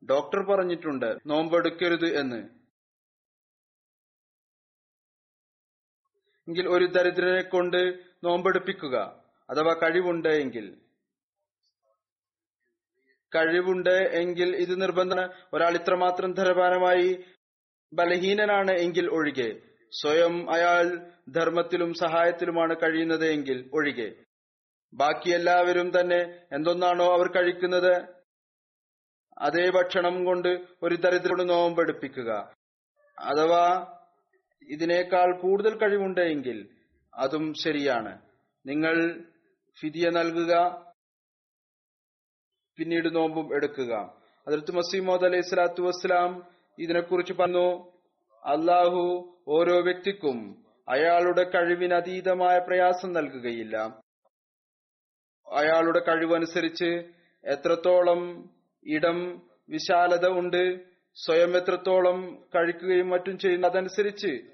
Speaker 2: ഡോക്ടർ പറഞ്ഞിട്ടുണ്ട് നോമ്പെടുക്കരുത് എന്ന്. എങ്കിൽ ഒരു ദരിദ്രനെ കൊണ്ട് നോമ്പെടുപ്പിക്കുക അഥവാ കഴിവുണ്ട് എങ്കിൽ. കഴിവുണ്ട് എങ്കിൽ ഇത് നിർബന്ധന ഒരാൾ ഇത്രമാത്രം ധനപാനമായി ബലഹീനനാണ് എങ്കിൽ ഒഴികെ. സ്വയം അയാൾ ധർമ്മത്തിലും സഹായത്തിലുമാണ് കഴിയുന്നത് എങ്കിൽ ഒഴികെ. ബാക്കി എല്ലാവരും തന്നെ എന്തൊന്നാണോ അവർ കഴിക്കുന്നത്? അതേ ഭക്ഷണം കൊണ്ട് ഒരു ദരിദ്രോട് നോമ്പെടുപ്പിക്കുക. അഥവാ ഇതിനേക്കാൾ കൂടുതൽ കഴിവുണ്ട് എങ്കിൽ അതും ശരിയാണ്. നിങ്ങൾ ഫിദിയ നൽകുക പിന്നീട് നോമ്പും എടുക്കുക. അതിർത്ത് മസീമോദ് അലൈഹി സ്വലാത്തു വസ്സലാം ഇതിനെക്കുറിച്ച് പറഞ്ഞു അള്ളാഹു ഓരോ വ്യക്തിക്കും അയാളുടെ കഴിവിന് അതീതമായ പ്രയാസം നൽകുകയില്ല. അയാളുടെ കഴിവനുസരിച്ച് എത്രത്തോളം ഇടം വിശാലത ഉണ്ട് സ്വയം എത്രത്തോളം കഴിക്കുകയും മറ്റും ചെയ്യുന്ന അതനുസരിച്ച്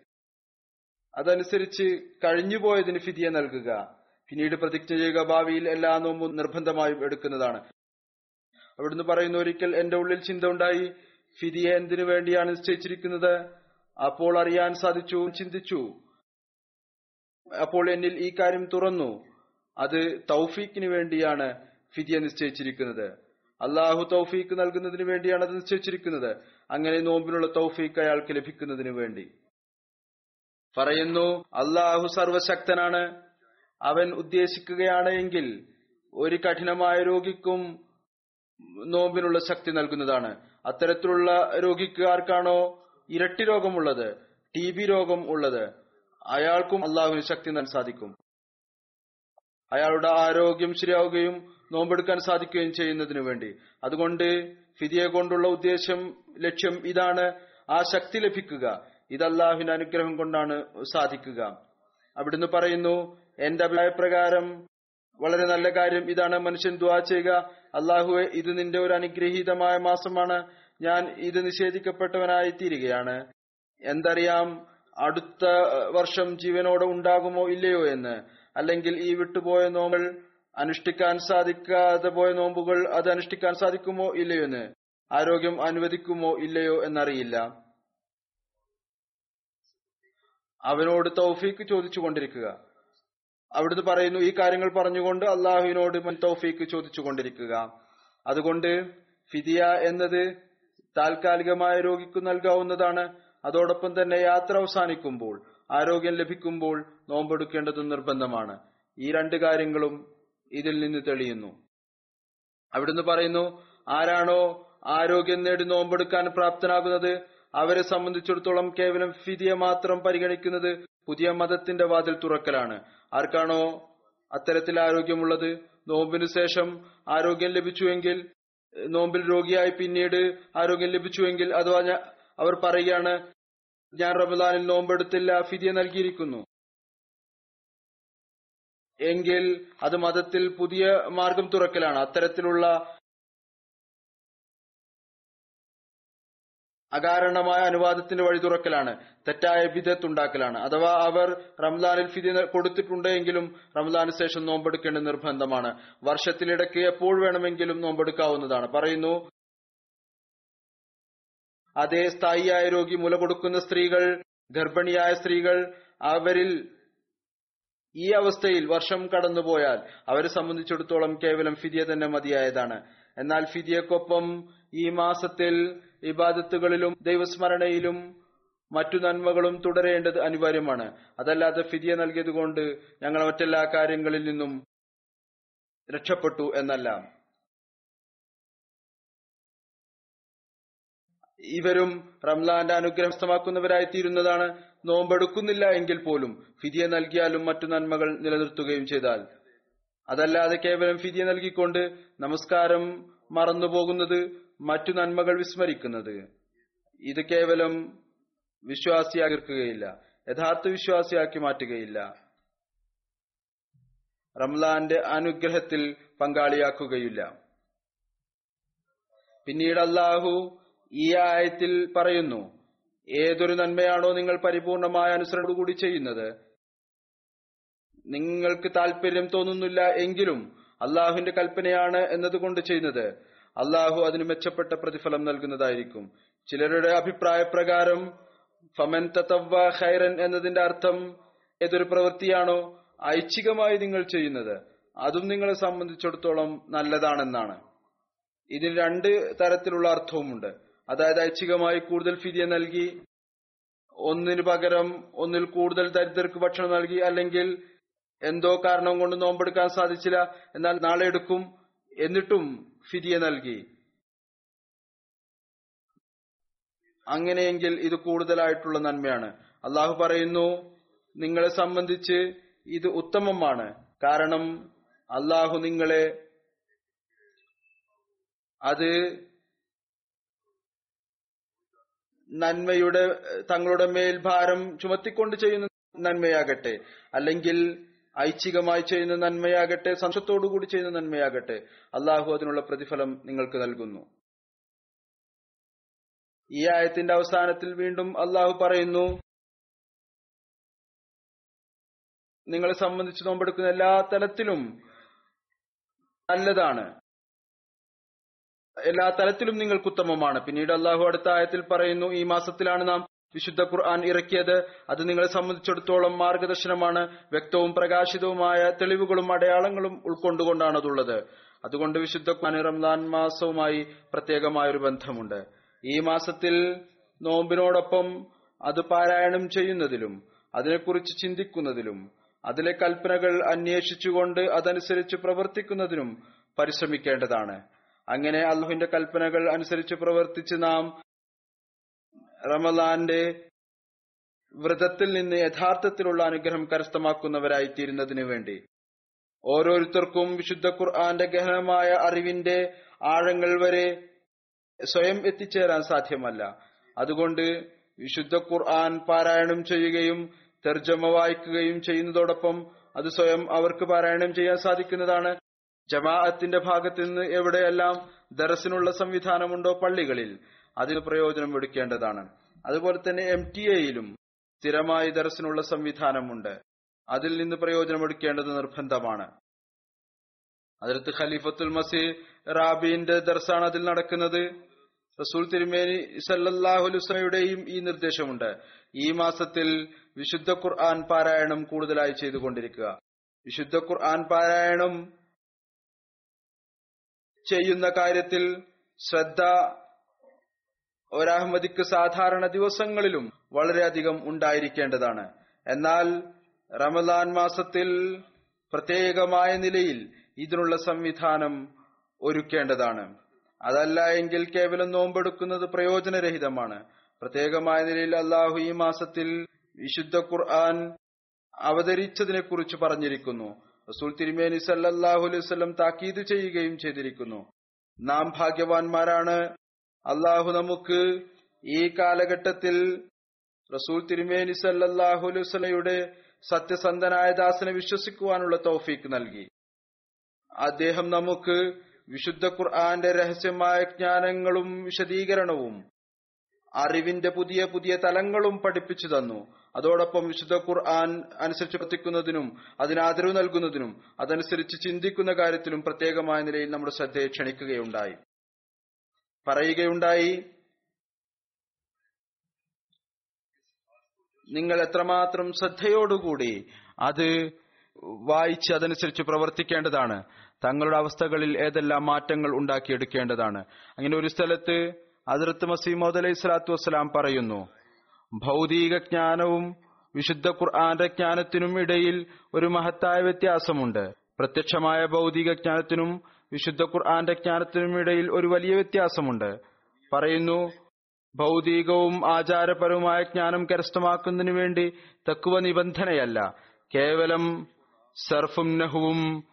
Speaker 2: അതനുസരിച്ച് കഴിഞ്ഞുപോയതിന് ഫിതിയ നൽകുക. പിന്നീട് പ്രതിജ്ഞ ചെയ്യുക ഭാവിയിൽ എല്ലാ നോമ്പും നിർബന്ധമായും എടുക്കുന്നതാണ്. അവിടുന്ന് പറയുന്ന ഒരിക്കൽ എന്റെ ഉള്ളിൽ ചിന്ത ഉണ്ടായി. ഫിതിയ എന്തിനു വേണ്ടിയാണ് നിശ്ചയിച്ചിരിക്കുന്നത്? അപ്പോൾ അറിയാൻ സാധിച്ചു ചിന്തിച്ചു. അപ്പോൾ എന്നിൽ ഈ കാര്യം തുറന്നു. അത് തൗഫീക്കിന് വേണ്ടിയാണ് ഫിതിയ നിശ്ചയിച്ചിരിക്കുന്നത്. അള്ളാഹു തൗഫീക്ക് നൽകുന്നതിന് വേണ്ടിയാണ് അത് നിശ്ചയിച്ചിരിക്കുന്നത്. അങ്ങനെ നോമ്പിനുള്ള തൗഫീക്ക് അയാൾക്ക് ലഭിക്കുന്നതിന് വേണ്ടി. പറയുന്നു അള്ളാഹു സർവശക്തനാണ്. അവൻ ഉദ്ദേശിക്കുകയാണ് എങ്കിൽ ഒരു കഠിനമായ രോഗിക്കും നോമ്പിനുള്ള ശക്തി നൽകുന്നതാണ്. അത്തരത്തിലുള്ള രോഗിക്ക് ആർക്കാണോ ഇരട്ടി രോഗമുള്ളത് ടി ബി രോഗം ഉള്ളത്. അയാൾക്കും അള്ളാഹുവിന് ശക്തി നൽകാൻ സാധിക്കും. അയാളുടെ ആരോഗ്യം ശരിയാവുകയും നോമ്പെടുക്കാൻ സാധിക്കുകയും ചെയ്യുന്നതിനു വേണ്ടി. അതുകൊണ്ട് ഫിദിയെ കൊണ്ടുള്ള ഉദ്ദേശം ലക്ഷ്യം ഇതാണ്. ആ ശക്തി ലഭിക്കുക. ഇത് അള്ളാഹുവിന്റെ അനുഗ്രഹം കൊണ്ടാണ് സാധിക്കുക. അവിടുന്ന് പറയുന്നു എന്റെ അഭിപ്രായപ്രകാരം വളരെ നല്ല കാര്യം ഇതാണ്. മനുഷ്യൻ ദ്വാ ചെയ്യുക. അള്ളാഹുവെ ഇത് നിന്റെ ഒരു അനുഗ്രഹീതമായ മാസമാണ്. ഞാൻ ഇത് നിഷേധിക്കപ്പെട്ടവനായി തീരുകയാണ് എന്തറിയാം അടുത്ത വർഷം ജീവനോടെ ഉണ്ടാകുമോ ഇല്ലയോ എന്ന്. അല്ലെങ്കിൽ ഈ വിട്ടുപോയ നോമ്പുകൾ അനുഷ്ഠിക്കാൻ സാധിക്കാതെ പോയ നോമ്പുകൾ അത് അനുഷ്ഠിക്കാൻ സാധിക്കുമോ ഇല്ലയോ എന്ന്. ആരോഗ്യം അനുവദിക്കുമോ ഇല്ലയോ എന്നറിയില്ല. അവനോട് തൗഫീക്ക് ചോദിച്ചു കൊണ്ടിരിക്കുക അവിടുന്ന് പറയുന്നു ഈ കാര്യങ്ങൾ പറഞ്ഞുകൊണ്ട് അള്ളാഹുവിനോട് മുൻ തൗഫീക്ക് ചോദിച്ചു കൊണ്ടിരിക്കുക അതുകൊണ്ട് ഫിദിയ എന്നത് താൽക്കാലികമായ രോഗിക്ക് നൽകാവുന്നതാണ്. അതോടൊപ്പം തന്നെ യാത്ര അവസാനിക്കുമ്പോൾ ആരോഗ്യം ലഭിക്കുമ്പോൾ നോമ്പെടുക്കേണ്ടതും നിർബന്ധമാണ്. ഈ രണ്ട് കാര്യങ്ങളും ഇതിൽ നിന്ന് തെളിയുന്നു. അവിടുന്ന് പറയുന്നു ആരാണോ ആരോഗ്യം നേടി നോമ്പെടുക്കാൻ പ്രാപ്തനാകുന്നത്? അവരെ സംബന്ധിച്ചിടത്തോളം കേവലം ഫിതിയെ മാത്രം പരിഗണിക്കുന്നത് പുതിയ മതത്തിന്റെ വാതിൽ തുറക്കലാണ്. ആർക്കാണോ അത്തരത്തിൽ ആരോഗ്യമുള്ളത്? നോമ്പിനു ശേഷം ആരോഗ്യം ലഭിച്ചുവെങ്കിൽ നോമ്പിൽ രോഗിയായി പിന്നീട് ആരോഗ്യം ലഭിച്ചുവെങ്കിൽ അഥവാ അവർ പറയുകയാണ് ഞാൻ റമദാനിൽ നോമ്പെടുത്തില്ല ഫിദിയ നൽകിയിരിക്കുന്നു. എങ്കിൽ അത് മതത്തിൽ പുതിയ മാർഗം തുറക്കലാണ്. അത്തരത്തിലുള്ള അകാരണമായ അനുവാദത്തിന്റെ വഴി തുറക്കലാണ് തെറ്റായ വിധത്തുണ്ടാക്കലാണ്. അഥവാ അവർ റംലാനിൽ ഫിതി കൊടുത്തിട്ടുണ്ടെങ്കിലും റംലാന് ശേഷം നോമ്പെടുക്കേണ്ട നിർബന്ധമാണ്. വർഷത്തിലിടയ്ക്ക് എപ്പോൾ വേണമെങ്കിലും നോമ്പെടുക്കാവുന്നതാണ്. പറയുന്നു അതേ സ്ഥായിയായ രോഗി മുല കൊടുക്കുന്ന സ്ത്രീകൾ ഗർഭിണിയായ സ്ത്രീകൾ അവരിൽ ഈ അവസ്ഥയിൽ വർഷം കടന്നുപോയാൽ അവരെ സംബന്ധിച്ചിടത്തോളം കേവലം ഫിദിയ തന്നെ മതിയായതാണ്. എന്നാൽ ഫിദിയക്കൊപ്പം ഈ മാസത്തിൽ ഇബാദത്തുകളിലും ദൈവസ്മരണയിലും മറ്റു നന്മകളും തുടരേണ്ടത് അനിവാര്യമാണ്. അതല്ലാതെ ഫിദിയ നൽകിയതുകൊണ്ട് ഞങ്ങൾ മറ്റെല്ലാ കാര്യങ്ങളിൽ നിന്നും രക്ഷപ്പെട്ടു എന്നല്ല. ഇവരും റംലാന്റെ അനുഗ്രഹം സ്ഥമാക്കുന്നവരായി തീരുന്നതാണ്. നോമ്പെടുക്കുന്നില്ല എങ്കിൽ പോലും ഫിദിയ നൽകിയാലും മറ്റു നന്മകൾ നിലനിർത്തുകയും ചെയ്താൽ. അതല്ലാതെ കേവലം ഫിദിയ നൽകിക്കൊണ്ട് നമസ്കാരം മറന്നുപോകുന്നത് മറ്റു നന്മകൾ വിസ്മരിക്കുന്നത്. ഇത് കേവലം വിശ്വാസിയാക്കിർക്കുകയില്ല. യഥാർത്ഥ വിശ്വാസിയാക്കി മാറ്റുകയില്ല. റംലാന്റെ അനുഗ്രഹത്തിൽ പങ്കാളിയാക്കുകയില്ല. പിന്നീട് അള്ളാഹു ഈ ആയത്തിൽ പറയുന്നു ഏതൊരു നന്മയാണോ നിങ്ങൾ പരിപൂർണമായ അനുസരണയോടുകൂടി ചെയ്യുന്നത്? നിങ്ങൾക്ക് താല്പര്യം തോന്നുന്നില്ല എങ്കിലും അള്ളാഹുവിന്റെ കൽപ്പനയാണ് എന്നതുകൊണ്ട് ചെയ്യുന്നത്. അള്ളാഹു അതിന് മെച്ചപ്പെട്ട പ്രതിഫലം നൽകുന്നതായിരിക്കും. ചിലരുടെ അഭിപ്രായ പ്രകാരം ഫമൻ തത്തവ ഖൈറൻ എന്നതിന്റെ അർത്ഥം ഏതൊരു പ്രവൃത്തിയാണോ ഐച്ഛികമായി നിങ്ങൾ ചെയ്യുന്നത് അതും നിങ്ങളെ സംബന്ധിച്ചിടത്തോളം നല്ലതാണെന്നാണ്. ഇതിന് രണ്ട് തരത്തിലുള്ള അർത്ഥവുമുണ്ട്. അതായത് ഐച്ഛികമായി കൂടുതൽ ഫിദിയ നൽകി ഒന്നിനു പകരം ഒന്നിൽ കൂടുതൽ ദരിദ്രർക്ക് ഭക്ഷണം നൽകി അല്ലെങ്കിൽ എന്തോ കാരണം കൊണ്ട് നോമ്പെടുക്കാൻ സാധിച്ചില്ല എന്നാൽ നാളെ എടുക്കും എന്നിട്ടും ഫിദിയ നൽകി. അങ്ങനെയെങ്കിൽ ഇത് കൂടുതലായിട്ടുള്ള നന്മയാണ്. അള്ളാഹു പറയുന്നു നിങ്ങളെ സംബന്ധിച്ച് ഇത് ഉത്തമമാണ്. കാരണം അള്ളാഹു നിങ്ങളെ അത് നന്മയുടെ തങ്ങളുടെ മേൽ ഭാരം ചുമത്തിക്കൊണ്ട് ചെയ്യുന്ന നന്മയാകട്ടെ. അല്ലെങ്കിൽ ഐച്ഛികമായി ചെയ്യുന്ന നന്മയാകട്ടെ സംശയത്തോടുകൂടി ചെയ്യുന്ന നന്മയാകട്ടെ അള്ളാഹു അതിനുള്ള പ്രതിഫലം നിങ്ങൾക്ക് നൽകുന്നു. ഈ ആയത്തിന്റെ അവസാനത്തിൽ വീണ്ടും അള്ളാഹു പറയുന്നു നിങ്ങളെ സംബന്ധിച്ച് നോമ്പെടുക്കുന്ന എല്ലാ തലത്തിലും നല്ലതാണ്. എല്ലാ തലത്തിലും നിങ്ങൾക്ക് ഉത്തമമാണ്. പിന്നീട് അള്ളാഹു അടുത്ത ആയത്തിൽ പറയുന്നു ഈ മാസത്തിലാണ് നാം വിശുദ്ധ ഖുർആൻ ഇറക്കിയത്. അത് നിങ്ങളെ സംബന്ധിച്ചിടത്തോളം മാർഗദർശനമാണ്. വ്യക്തവും പ്രകാശിതവുമായ തെളിവുകളും അടയാളങ്ങളും ഉൾക്കൊണ്ടുകൊണ്ടാണ് അതുള്ളത്. അതുകൊണ്ട് വിശുദ്ധ ഖുർആൻ റംദാൻ മാസവുമായി പ്രത്യേകമായൊരു ബന്ധമുണ്ട്. ഈ മാസത്തിൽ നോമ്പിനോടൊപ്പം അത് പാരായണം ചെയ്യുന്നതിലും അതിനെക്കുറിച്ച് ചിന്തിക്കുന്നതിലും അതിലെ കൽപ്പനകൾ അന്വേഷിച്ചുകൊണ്ട് അതനുസരിച്ച് പ്രവർത്തിക്കുന്നതിനും പരിശ്രമിക്കേണ്ടതാണ്. അങ്ങനെ അള്ളാഹുവിന്റെ കൽപ്പനകൾ അനുസരിച്ച് പ്രവർത്തിച്ച് നാം റമലാന്റെ വ്രതത്തിൽ നിന്ന് യഥാർത്ഥത്തിലുള്ള അനുഗ്രഹം കരസ്ഥമാക്കുന്നവരായി തീരുന്നതിനു വേണ്ടി. ഓരോരുത്തർക്കും വിശുദ്ധ ഖുർആന്റെ ഗഹനമായ അറിവിന്റെ ആഴങ്ങൾ വരെ സ്വയം എത്തിച്ചേരാൻ സാധ്യമല്ല. അതുകൊണ്ട് വിശുദ്ധ ഖുർആൻ പാരായണം ചെയ്യുകയും തെർജമ വായിക്കുകയും ചെയ്യുന്നതോടൊപ്പം അത് സ്വയം അവർക്ക് പാരായണം ചെയ്യാൻ സാധിക്കുന്നതാണ്. ജമാഅത്തിന്റെ ഭാഗത്ത് നിന്ന് എവിടെയെല്ലാം ദറസിനുള്ള സംവിധാനമുണ്ടോ പള്ളികളിൽ അതിന് പ്രയോജനം എടുക്കേണ്ടതാണ് അതുപോലെ തന്നെ എം ടി എയിലും സ്ഥിരമായി ദർശനുള്ള സംവിധാനമുണ്ട്. അതിൽ നിന്ന് പ്രയോജനം എടുക്കേണ്ടത് നിർബന്ധമാണ്. അതിർത്ത് ഖലീഫത്തുൽ മസീ റാബിന്റെ ദർസാണ് അതിൽ നടക്കുന്നത് റസൂൽ തിരുമേനി സല്ലാഹുലുസ്ലയുടെയും ഈ നിർദ്ദേശമുണ്ട്. ഈ മാസത്തിൽ വിശുദ്ധ ഖുർആൻ പാരായണം കൂടുതലായി ചെയ്തുകൊണ്ടിരിക്കുക. വിശുദ്ധ ഖുർആൻ പാരായണം ചെയ്യുന്ന കാര്യത്തിൽ ശ്രദ്ധ ഒരഹമ്മദിക്ക് സാധാരണ ദിവസങ്ങളിലും വളരെയധികം ഉണ്ടായിരിക്കേണ്ടതാണ്. എന്നാൽ റമദാൻ മാസത്തിൽ പ്രത്യേകമായ നിലയിൽ ഇതിനുള്ള സംവിധാനം ഒരുക്കേണ്ടതാണ്. അതല്ല എങ്കിൽ കേവലം നോമ്പെടുക്കുന്നത് പ്രയോജനരഹിതമാണ്. പ്രത്യേകമായ നിലയിൽ അള്ളാഹു ഈ മാസത്തിൽ വിശുദ്ധ ഖുർആൻ അവതരിച്ചതിനെ കുറിച്ച് പറഞ്ഞിരിക്കുന്നു. റസൂൽ തിരുമേനി സല്ലാഹു അലൈഹി വസല്ലം താക്കീത് ചെയ്യുകയും ചെയ്തിരിക്കുന്നു. നാം ഭാഗ്യവാന്മാരാണ്. അള്ളാഹു നമുക്ക് ഈ കാലഘട്ടത്തിൽ റസൂൽ തിരുമേനി സല്ലാഹു അലൈഹി വസല്ലയുടെ സത്യസന്ധനായ ദാസനെ വിശ്വസിക്കുവാനുള്ള തൗഫീക്ക് നൽകി. അദ്ദേഹം നമുക്ക് വിശുദ്ധ ഖുർആന്റെ രഹസ്യമായ ജ്ഞാനങ്ങളും വിശദീകരണവും അറിവിന്റെ പുതിയ പുതിയ തലങ്ങളും പഠിപ്പിച്ചു തന്നു. അതോടൊപ്പം വിശുദ്ധ ഖുർആൻ അനുസരിച്ച് പ്രവർത്തിക്കുന്നതിനും അതിന് ആദരവ് നൽകുന്നതിനും അതനുസരിച്ച് ചിന്തിക്കുന്ന കാര്യത്തിലും പ്രത്യേകമായ നിലയിൽ നമ്മുടെ ശ്രദ്ധയെ ക്ഷണിക്കുകയുണ്ടായി. പറയുകയുണ്ടായി. നിങ്ങൾ എത്രമാത്രം ശ്രദ്ധയോടുകൂടി അത് വായിച്ച് അതനുസരിച്ച് പ്രവർത്തിക്കേണ്ടതാണ്. തങ്ങളുടെ അവസ്ഥകളിൽ ഏതെല്ലാം മാറ്റങ്ങൾ ഉണ്ടാക്കിയെടുക്കേണ്ടതാണ്. അങ്ങനെ ഒരു സ്ഥലത്ത് അതിർത്ത് മസീമോദ് അലൈഹി സ്വലാത്തു വസ്സലാം പറയുന്നു ഭൗതിക ജ്ഞാനവും വിശുദ്ധ ഖുർആന്റെ ജ്ഞാനത്തിനും ഇടയിൽ ഒരു മഹത്തായ വ്യത്യാസമുണ്ട്. പ്രത്യക്ഷമായ ഭൗതിക ജ്ഞാനത്തിനും വിശുദ്ധ ഖുർആന്റെ ജ്ഞാനത്തിനുമിടയിൽ ഒരു വലിയ വ്യത്യാസമുണ്ട്. പറയുന്നു ഭൗതികവും ആചാരപരവുമായ ജ്ഞാനം കരസ്ഥമാക്കുന്നതിനു വേണ്ടി തക്കുവ നിബന്ധനയല്ല. കേവലം സർഫും നഹുവും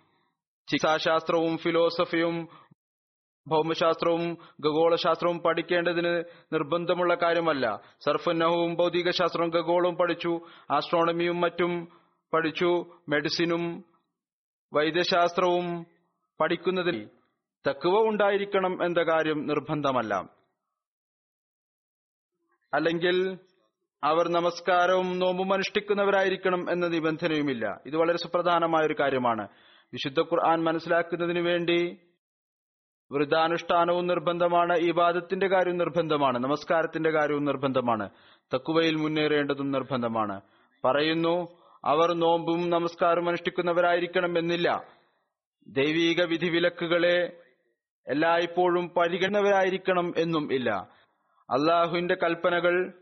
Speaker 2: ചികിത്സാശാസ്ത്രവും ഫിലോസഫിയും ഭൗമശാസ്ത്രവും ഖഗോളശാസ്ത്രവും പഠിക്കേണ്ടതിന് നിർബന്ധമുള്ള കാര്യമല്ല. സർഫുന്നഹവും ഭൗതികശാസ്ത്രവും ഖഗോളവും പഠിച്ചു ആസ്ട്രോണമിയും മറ്റും പഠിച്ചു മെഡിസിനും വൈദ്യശാസ്ത്രവും പഠിക്കുന്നതിൽ തക്കുവ ഉണ്ടായിരിക്കണം എന്ന കാര്യം നിർബന്ധമല്ല. അല്ലെങ്കിൽ അവർ നമസ്കാരവും നോമ്പും അനുഷ്ഠിക്കുന്നവരായിരിക്കണം എന്ന നിബന്ധനയുമില്ല. ഇത് വളരെ സുപ്രധാനമായ ഒരു കാര്യമാണ്. വിശുദ്ധ ഖുർആൻ മനസ്സിലാക്കുന്നതിന് വേണ്ടി വൃതാനുഷ്ഠാനവും നിർബന്ധമാണ് ഇബാദത്തിന്റെ കാര്യവും നിർബന്ധമാണ് നമസ്കാരത്തിന്റെ കാര്യവും നിർബന്ധമാണ് തക്കുവയിൽ മുന്നേറേണ്ടതും നിർബന്ധമാണ്. പറയുന്നു അവർ നോമ്പും നമസ്കാരവും അനുഷ്ഠിക്കുന്നവരായിരിക്കണം എന്നില്ല. ദൈവീക വിധിവിലക്കുകളെ എല്ലായ്പ്പോഴും പരിഗണവരായിരിക്കണം എന്നും ഇല്ല. അള്ളാഹുവിന്റെ കൽപ്പനകൾ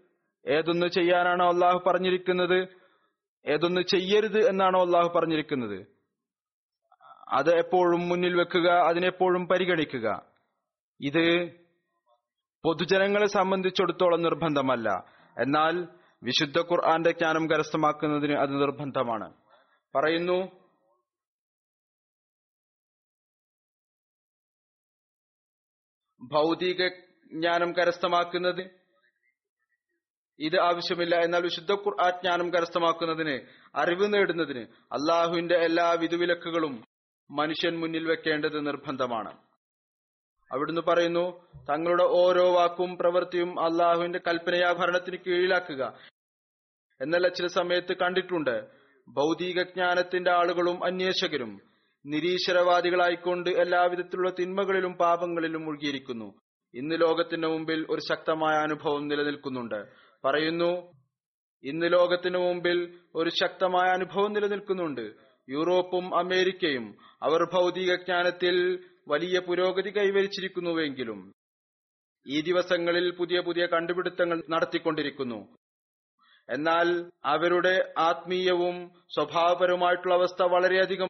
Speaker 2: ഏതൊന്ന് ചെയ്യാനാണോ അള്ളാഹു പറഞ്ഞിരിക്കുന്നത് ഏതൊന്ന് ചെയ്യരുത് എന്നാണോ അള്ളാഹു പറഞ്ഞിരിക്കുന്നത്. അത് എപ്പോഴും മുന്നിൽ വെക്കുക അതിനെപ്പോഴും പരിഗണിക്കുക. ഇത് പൊതുജനങ്ങളെ സംബന്ധിച്ചിടത്തോളം നിർബന്ധമല്ല. എന്നാൽ വിശുദ്ധ ഖുർആന്റെ ജ്ഞാനം കരസ്ഥമാക്കുന്നതിന് അത് നിർബന്ധമാണ്. പറയുന്നു ഭൗതിക ജ്ഞാനം കരസ്ഥമാക്കുന്നത്? ഇത് ആവശ്യമില്ല. എന്നാൽ വിശുദ്ധ ഖുർആൻ ജ്ഞാനം കരസ്ഥമാക്കുന്നതിന് അറിവ് നേടുന്നതിന് അള്ളാഹുവിന്റെ എല്ലാ വിധുവിലക്കുകളും മനുഷ്യൻ മുന്നിൽ വെക്കേണ്ടത് നിർബന്ധമാണ്. അവിടുന്ന് പറയുന്നു തങ്ങളുടെ ഓരോ വാക്കും പ്രവൃത്തിയും അള്ളാഹുവിന്റെ കൽപ്പനയാഭരണത്തിന് കീഴിലാക്കുക. എന്നല്ല ചില സമയത്ത് കണ്ടിട്ടുണ്ട് ഭൗതിക ജ്ഞാനത്തിന്റെ ആളുകളും അന്വേഷകരും നിരീശ്വരവാദികളായിക്കൊണ്ട് എല്ലാവിധത്തിലുള്ള തിന്മകളിലും പാപങ്ങളിലും മുഴുകിയിരിക്കുന്നു. ഇന്ന് ലോകത്തിന്റെ മുമ്പിൽ ഒരു ശക്തമായ അനുഭവം നിലനിൽക്കുന്നുണ്ട്. പറയുന്നു ഇന്ന് ലോകത്തിന് മുമ്പിൽ ഒരു ശക്തമായ അനുഭവം നിലനിൽക്കുന്നുണ്ട്. യൂറോപ്പും അമേരിക്കയും അവർ ഭൗതിക ജ്ഞാനത്തിൽ വലിയ പുരോഗതി കൈവരിച്ചിരിക്കുന്നുവെങ്കിലും ഈ ദിവസങ്ങളിൽ പുതിയ പുതിയ കണ്ടുപിടുത്തങ്ങൾ നടത്തിക്കൊണ്ടിരിക്കുന്നു. എന്നാൽ അവരുടെ ആത്മീയവും സ്വഭാവപരവുമായിട്ടുള്ള അവസ്ഥ വളരെയധികം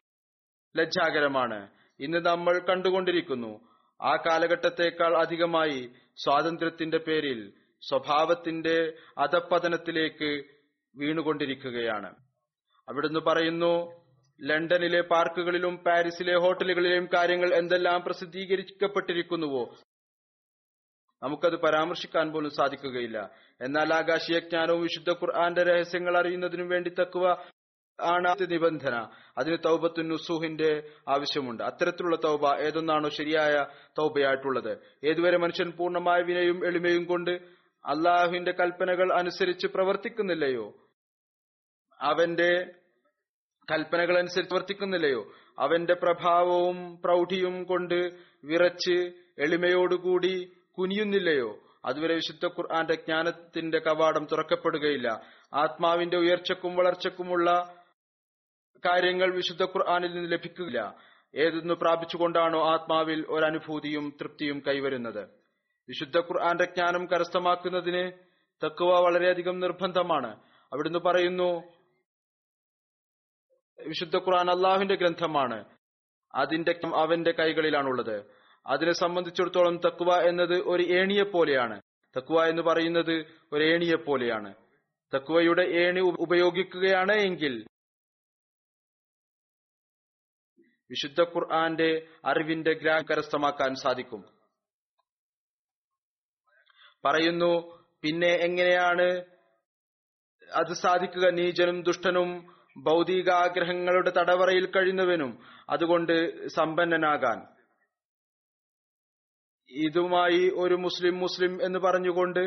Speaker 2: ലജ്ജാകരമാണ്. ഇന്ന് നമ്മൾ കണ്ടുകൊണ്ടിരിക്കുന്നു. ആ കാലഘട്ടത്തേക്കാൾ അധികമായി സ്വാതന്ത്ര്യത്തിന്റെ പേരിൽ സ്വഭാവത്തിന്റെ അധപ്പതനത്തിലേക്ക് വീണുകൊണ്ടിരിക്കുകയാണ്. അവിടുന്ന് പറയുന്നു ലണ്ടനിലെ പാർക്കുകളിലും പാരീസിലെ ഹോട്ടലുകളിലെയും കാര്യങ്ങൾ എന്തെല്ലാം പ്രസിദ്ധീകരിക്കപ്പെട്ടിരിക്കുന്നുവോ? നമുക്കത് പരാമർശിക്കാൻ പോലും സാധിക്കുകയില്ല. എന്നാൽ ആകാശീയ ജ്ഞാനവും വിശുദ്ധ ഖുർആന്റെ രഹസ്യങ്ങൾ അറിയുന്നതിനും വേണ്ടി തക്കുവ ആണ് നിബന്ധന. അതിന് തൗബത്തു നുസൂഹിന്റെ ആവശ്യമുണ്ട്. അത്തരത്തിലുള്ള തൗബ ഏതൊന്നാണോ ശരിയായ തൗബയായിട്ടുള്ളത്. ഏതുവരെ മനുഷ്യൻ പൂർണമായ വിനയും എളിമയും കൊണ്ട് അള്ളാഹുവിന്റെ കൽപ്പനകൾ അനുസരിച്ച് പ്രവർത്തിക്കുന്നില്ലയോ? അവന്റെ കൽപ്പനകൾ അനുസരിച്ച് പ്രവർത്തിക്കുന്നില്ലയോ? അവന്റെ പ്രഭാവവും പ്രൗഢിയും കൊണ്ട് വിറച്ച് എളിമയോടുകൂടി കുനിയുന്നില്ലയോ? അതുവരെ വിശുദ്ധ ഖുർആന്റെ ജ്ഞാനത്തിന്റെ കവാടം തുറക്കപ്പെടുകയില്ല. ആത്മാവിന്റെ ഉയർച്ചക്കും വളർച്ചക്കുമുള്ള കാര്യങ്ങൾ വിശുദ്ധ ഖുർആാനിൽ നിന്ന് ലഭിക്കില്ല ഏതൊന്ന് പ്രാപിച്ചുകൊണ്ടാണോ ആത്മാവിൽ ഒരനുഭൂതിയും തൃപ്തിയും കൈവരുന്നത്? വിശുദ്ധ ഖുർആന്റെ ജ്ഞാനം കരസ്ഥമാക്കുന്നതിന് തക്കുവ വളരെയധികം നിർബന്ധമാണ്. അവിടുന്ന് പറയുന്നു വിശുദ്ധ ഖുർആൻ അള്ളാഹുവിന്റെ ഗ്രന്ഥമാണ്. അതിന്റെ അവന്റെ കൈകളിലാണുള്ളത്. അതിനെ സംബന്ധിച്ചിടത്തോളം തക്കുവ എന്നത് ഒരു ഏണിയെ പോലെയാണ്. തക്കുവ എന്ന് പറയുന്നത് ഒരു ഏണിയെ പോലെയാണ്. തക്കുവയുടെ ഏണി ഉപയോഗിക്കുകയാണ് എങ്കിൽ വിശുദ്ധ ഖുർആന്റെ അറിവിന്റെ ഗ്രാഹ കരസ്ഥമാക്കാൻ സാധിക്കും. പറയുന്നു പിന്നെ എങ്ങനെയാണ് അത് സാധിക്കുക? നീചനും ദുഷ്ടനും ഭൗതിക ആഗ്രഹങ്ങളുടെ തടവറയിൽ കഴിയുന്നവനും അതുകൊണ്ട് സമ്പന്നനാകാൻ. ഇതുമായി ഒരു മുസ്ലിം മുസ്ലിം എന്ന് പറഞ്ഞുകൊണ്ട്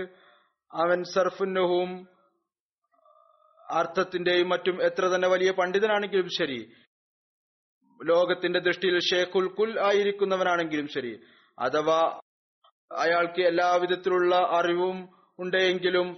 Speaker 2: അവൻ സർഫുന്നഹും അർത്ഥത്തിന്റെയും മറ്റും എത്ര തന്നെ വലിയ പണ്ഡിതനാണെങ്കിലും ശരി ലോകത്തിന്റെ ദൃഷ്ടിയിൽ ഷേഖുൽ കുൽ ആയിരിക്കുന്നവനാണെങ്കിലും ശരി. അഥവാ അയാൾക്ക് എല്ലാവിധത്തിലുള്ള അറിവും ഉണ്ടെങ്കിലും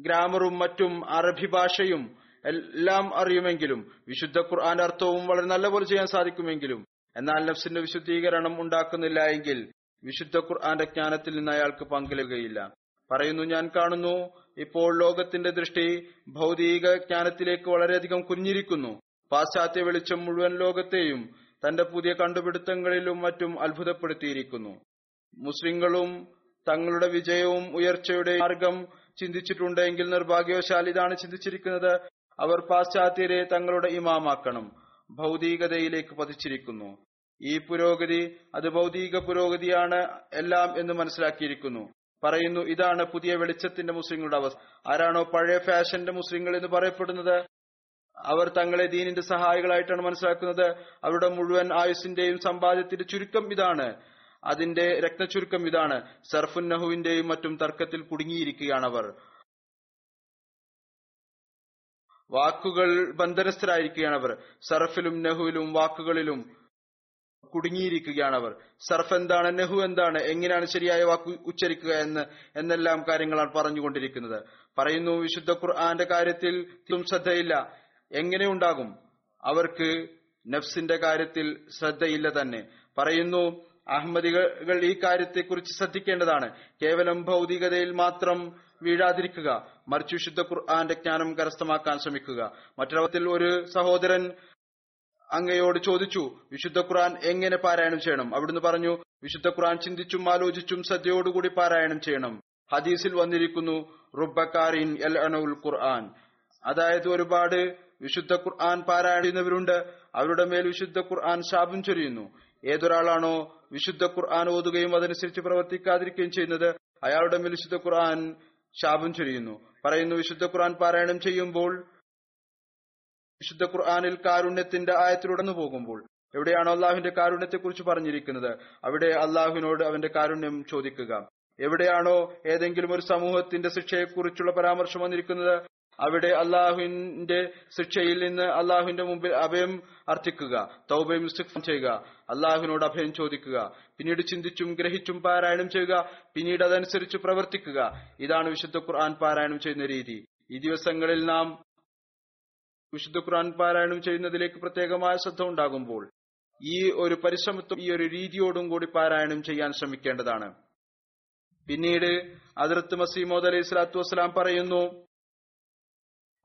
Speaker 2: ഗ്രാമറും മറ്റും അറബി ഭാഷയും എല്ലാം അറിയുമെങ്കിലും വിശുദ്ധ ഖുർആന്റെ അർത്ഥവും വളരെ നല്ലപോലെ ചെയ്യാൻ സാധിക്കുമെങ്കിലും എന്നാൽ നഫ്സിന്റെ വിശുദ്ധീകരണം ഉണ്ടാക്കുന്നില്ല എങ്കിൽ വിശുദ്ധ ഖുർആന്റെ ജ്ഞാനത്തിൽ നിന്ന് അയാൾക്ക് പങ്കിലുകയില്ല പറയുന്നു ഞാൻ കാണുന്നു ഇപ്പോൾ ലോകത്തിന്റെ ദൃഷ്ടി ഭൗതിക ജ്ഞാനത്തിലേക്ക് വളരെയധികം കുഞ്ഞിരിക്കുന്നു. പാശ്ചാത്യ വെളിച്ചം മുഴുവൻ ലോകത്തെയും തന്റെ പുതിയ കണ്ടുപിടുത്തങ്ങളിലും മറ്റും അത്ഭുതപ്പെടുത്തിയിരിക്കുന്നു. മുസ്ലിങ്ങളും തങ്ങളുടെ വിജയവും ഉയർച്ചയുടെ മാർഗം ചിന്തിച്ചിട്ടുണ്ടെങ്കിൽ നിർഭാഗ്യവശാൽ ഇതാണ് ചിന്തിച്ചിരിക്കുന്നത്. അവർ പാശ്ചാത്യരെ തങ്ങളുടെ ഇമാമാക്കണം ഭൗതികതയിലേക്ക് പതിച്ചിരിക്കുന്നു. ഈ പുരോഗതി അത് ഭൗതിക പുരോഗതിയാണ് എല്ലാം എന്ന് മനസ്സിലാക്കിയിരിക്കുന്നു. പറയുന്നു ഇതാണ് പുതിയ വെളിച്ചത്തിന്റെ മുസ്ലിങ്ങളുടെ അവസ്ഥ. ആരാണോ പഴയ ഫാഷന്റെ മുസ്ലിങ്ങൾ എന്ന് പറയപ്പെടുന്നത്? അവർ തങ്ങളെ ദീനിന്റെ സഹായികളായിട്ടാണ് മനസ്സിലാക്കുന്നത്. അവരുടെ മുഴുവൻ ആയുസിന്റെയും സമ്പാദ്യത്തിന്റെ ചുരുക്കം ഇതാണ്. അതിന്റെ രക്തചുരുക്കം ഇതാണ്. സർഫുൻ നഹുവിന്റെയും മറ്റും തർക്കത്തിൽ കുടുങ്ങിയിരിക്കുകയാണ് അവർ വാക്കുകൾ ബന്ധനസ്ഥരായിരിക്കുകയാണ് അവർ സർഫിലും നെഹുവിലും വാക്കുകളിലും കുടുങ്ങിയിരിക്കുകയാണ് അവർ സർഫ് എന്താണ് നെഹു എന്താണ് എങ്ങനെയാണ് ശരിയായ വാക്ക് ഉച്ചരിക്കുക എന്ന് എന്നെല്ലാം കാര്യങ്ങളാണ് പറഞ്ഞുകൊണ്ടിരിക്കുന്നത്. പറയുന്നു വിശുദ്ധ ഖുർആന്റെ കാര്യത്തിൽ ശ്രദ്ധയില്ല. എങ്ങനെ ഉണ്ടാകും അവർക്ക് നഫ്സിന്റെ കാര്യത്തിൽ ശ്രദ്ധയില്ല തന്നെ. പറയുന്നു അഹമ്മദികൾ ഈ കാര്യത്തെക്കുറിച്ച് ശ്രദ്ധിക്കേണ്ടതാണ്. കേവലം ഭൗതികതയിൽ മാത്രം വീഴാതിരിക്കുക. മറിച്ച് വിശുദ്ധ ഖുർആന്റെ ജ്ഞാനം കരസ്ഥമാക്കാൻ ശ്രമിക്കുക. മറ്റൊരവത്തിൽ ഒരു സഹോദരൻ അങ്ങയോട് ചോദിച്ചു വിശുദ്ധ ഖുർആൻ എങ്ങനെ പാരായണം ചെയ്യണം? അവിടുന്ന് പറഞ്ഞു വിശുദ്ധ ഖുർആൻ ചിന്തിച്ചും ആലോചിച്ചും ശ്രദ്ധയോടുകൂടി പാരായണം ചെയ്യണം. ഹദീസിൽ വന്നിരിക്കുന്നു റുബക്കാരിൻ എൽ അനൌൽ ഖുർആൻ. അതായത് ഒരുപാട് വിശുദ്ധ ഖുർആൻ പാരായണുന്നവരുണ്ട് അവരുടെ മേൽ വിശുദ്ധ ഖുർആൻ ശാപം ചൊരിയുന്നു. ഏതൊരാളാണോ വിശുദ്ധ ഖുർആൻ ഓതുകയും അതനുസരിച്ച് പ്രവർത്തിക്കാതിരിക്കുകയും ചെയ്യുന്നത് അയാളുടെ മേൽ വിശുദ്ധ ഖുർആൻ ശാപം ചൊരിയുന്നു. പറയുന്നു വിശുദ്ധ ഖുർആൻ പാരായണം ചെയ്യുമ്പോൾ വിശുദ്ധ ഖുർആാനിൽ കാരുണ്യത്തിന്റെ ആയത്തിലുടന്നു പോകുമ്പോൾ. എവിടെയാണോ അള്ളാഹുവിന്റെ കാരുണ്യത്തെ കുറിച്ച് പറഞ്ഞിരിക്കുന്നത് അവിടെ അള്ളാഹുവിനോട് അവന്റെ കാരുണ്യം ചോദിക്കുക. എവിടെയാണോ ഏതെങ്കിലും ഒരു സമൂഹത്തിന്റെ ശിക്ഷയെക്കുറിച്ചുള്ള പരാമർശം വന്നിരിക്കുന്നത് അവിടെ അള്ളാഹുവിന്റെ ശിക്ഷയിൽ നിന്ന് അള്ളാഹുവിന്റെ മുമ്പിൽ അഭയം അർത്ഥിക്കുക തൗബയും ഇസ്തിഗ്ഫാറും ചെയ്യുക അള്ളാഹുവിനോട് അഭയം ചോദിക്കുക പിന്നീട് ചിന്തിച്ചും ഗ്രഹിച്ചും പാരായണം ചെയ്യുക പിന്നീട് അതനുസരിച്ച് പ്രവർത്തിക്കുക. ഇതാണ് വിശുദ്ധ ഖുർആൻ പാരായണം ചെയ്യുന്ന രീതി. ഈ ദിവസങ്ങളിൽ നാം വിശുദ്ധ ഖുർആൻ പാരായണം ചെയ്യുന്നതിലേക്ക് പ്രത്യേകമായ ശ്രദ്ധ ഉണ്ടാകുമ്പോൾ ഈ ഒരു പരിശ്രമത്വം ഈ ഒരു രീതിയോടും കൂടി പാരായണം ചെയ്യാൻ ശ്രമിക്കേണ്ടതാണ്. പിന്നീട് അതിർത്ത് മസീമോദ് അലൈഹി സ്വലാത്തു വസ്സലാം പറയുന്നു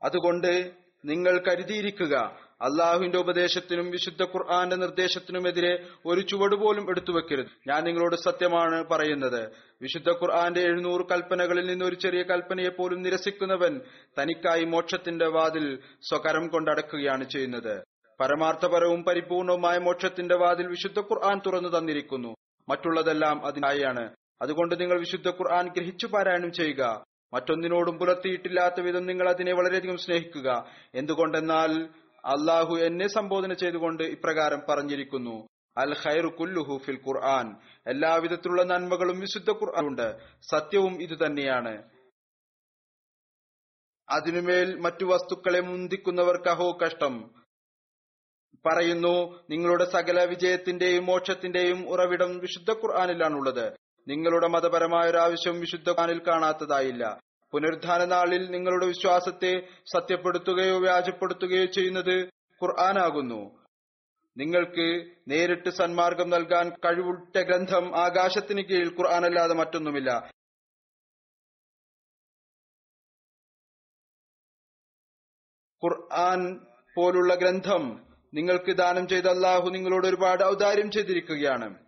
Speaker 2: അതുകൊണ്ട് നിങ്ങൾ കരുതിയിരിക്കുക അള്ളാഹുവിന്റെ ഉപദേശത്തിനും വിശുദ്ധ ഖുർആന്റെ നിർദ്ദേശത്തിനുമെതിരെ ഒരു ചുവട് പോലും എടുത്തു വെക്കരുത്. ഞാൻ നിങ്ങളോട് സത്യമാണ് പറയുന്നത്. വിശുദ്ധ ഖുർആന്റെ എഴുന്നൂറ് കൽപ്പനകളിൽ നിന്ന് ഒരു ചെറിയ കൽപ്പനയെ പോലും നിരസിക്കുന്നവൻ തനിക്കായി മോക്ഷത്തിന്റെ വാതിൽ സ്വകരം കൊണ്ടടക്കുകയാണ് ചെയ്യുന്നത്. പരമാർത്ഥപരവും പരിപൂർണവുമായ മോക്ഷത്തിന്റെ വാതിൽ വിശുദ്ധ ഖുർആൻ തുറന്നു തന്നിരിക്കുന്നു. മറ്റുള്ളതെല്ലാം അതിനായാണ്. അതുകൊണ്ട് നിങ്ങൾ വിശുദ്ധ ഖുർആൻ ഗ്രഹിച്ചു പാരായണം ചെയ്യുക. മറ്റൊന്നിനോടും പുലർത്തിയിട്ടില്ലാത്ത വിധം നിങ്ങൾ അതിനെ വളരെയധികം സ്നേഹിക്കുക. എന്തുകൊണ്ടെന്നാൽ അള്ളാഹു എന്നെ സംബോധന ചെയ്തുകൊണ്ട് ഇപ്രകാരം പറഞ്ഞിരിക്കുന്നു. അൽ ഖൈറു കുല്ലുഹു ഫിൽ ഖുർആൻ. എല്ലാവിധത്തിലുള്ള നന്മകളും വിശുദ്ധ ഖുർആൻ ഉണ്ട്. സത്യവും ഇത് തന്നെയാണ്. അതിനുമേൽ മറ്റു വസ്തുക്കളെ മുന്തിക്കുന്നവർക്ക് അഹോ കഷ്ടം. പറയുന്നു നിങ്ങളുടെ സകല വിജയത്തിന്റെയും മോക്ഷത്തിന്റെയും ഉറവിടം വിശുദ്ധ ഖുർആാനിലാണുള്ളത്. നിങ്ങളുടെ മതപരമായ ആവശ്യം വിശുദ്ധ ഖാനിൽ കാണാത്തതായില്ല. പുനരുദ്ധാന നാളിൽ നിങ്ങളുടെ വിശ്വാസത്തെ സത്യപ്പെടുത്തുകയോ വ്യാജപ്പെടുത്തുകയോ ചെയ്യുന്നത് ഖുർആനാകുന്നു. നിങ്ങൾക്ക് നേരിട്ട് സന്മാർഗം നൽകാൻ കഴിവുറ്റ ഗ്രന്ഥം ആകാശത്തിന് കീഴിൽ ഖുർആനല്ലാതെ മറ്റൊന്നുമില്ല. ഖുർആൻ പോലുള്ള ഗ്രന്ഥം നിങ്ങൾക്ക് ദാനം ചെയ്ത അള്ളാഹു നിങ്ങളോട് ഒരുപാട് ഔദാര്യം ചെയ്തിരിക്കുകയാണ്.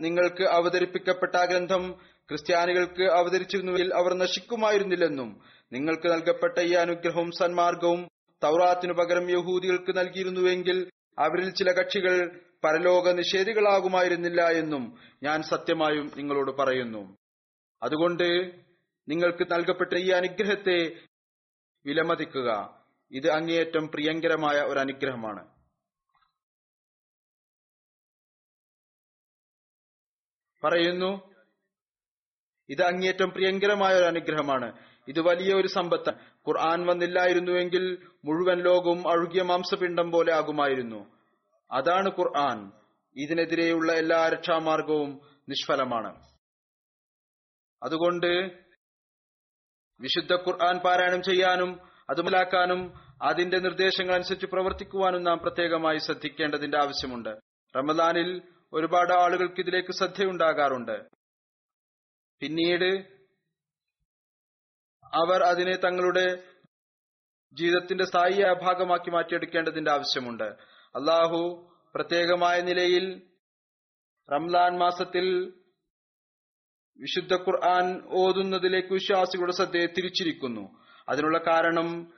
Speaker 2: നിങ്ങൾക്ക് അവതരിപ്പിക്കപ്പെട്ട ആ ഗ്രന്ഥം ക്രിസ്ത്യാനികൾക്ക് അവതരിച്ചിരുന്നുവെങ്കിൽ അവർ നശിക്കുമായിരുന്നില്ലെന്നും നിങ്ങൾക്ക് നൽകപ്പെട്ട ഈ അനുഗ്രഹവും സന്മാർഗവും തൗറാത്തിനു പകരം യഹൂദികൾക്ക് നൽകിയിരുന്നുവെങ്കിൽ അവരിൽ ചില കക്ഷികൾ പരലോക നിഷേധികളാകുമായിരുന്നില്ല എന്നും ഞാൻ സത്യമായും നിങ്ങളോട് പറയുന്നു. അതുകൊണ്ട് നിങ്ങൾക്ക് നൽകപ്പെട്ട ഈ അനുഗ്രഹത്തെ വിലമതിക്കുക. ഇത് അങ്ങേയറ്റം പ്രിയങ്കരമായ ഒരു അനുഗ്രഹമാണ്. പറയുന്നു ഇത് അങ്ങേറ്റം പ്രിയങ്കരമായ ഒരു അനുഗ്രഹമാണ്. ഇത് വലിയ ഒരു സമ്പത്ത്. ഖുർആൻ വന്നില്ലായിരുന്നുവെങ്കിൽ മുഴുവൻ ലോകവും അഴുകിയ മാംസപിണ്ഡം പോലെ ആകുമായിരുന്നു. അതാണ് ഖുർആൻ. ഇതിനെതിരെയുള്ള എല്ലാ രക്ഷാമാർഗവും നിഷ്ഫലമാണ്. അതുകൊണ്ട് വിശുദ്ധ ഖുർആൻ പാരായണം ചെയ്യാനും അത് മനസ്സിലാക്കാനും അതിന്റെ നിർദ്ദേശങ്ങൾ അനുസരിച്ച് പ്രവർത്തിക്കുവാനും നാം പ്രത്യേകമായി ശ്രദ്ധിക്കേണ്ടതിന്റെ ആവശ്യമുണ്ട്. റമദാനിൽ ഒരുപാട് ആളുകൾക്ക് ഇതിലേക്ക് ശ്രദ്ധയുണ്ടാകാറുണ്ട്. പിന്നീട് അവർ അതിനെ തങ്ങളുടെ ജീവിതത്തിന്റെ സ്ഥായിയായ ഭാഗമാക്കി മാറ്റിയെടുക്കേണ്ടതിന്റെ ആവശ്യമുണ്ട്. അള്ളാഹു പ്രത്യേകമായ നിലയിൽ റംലാൻ മാസത്തിൽ വിശുദ്ധ ഖുർആൻ ഓതുന്നതിലേക്ക് വിശ്വാസികളുടെ ശ്രദ്ധയെ തിരിച്ചിരിക്കുന്നു. അതിനുള്ള കാരണം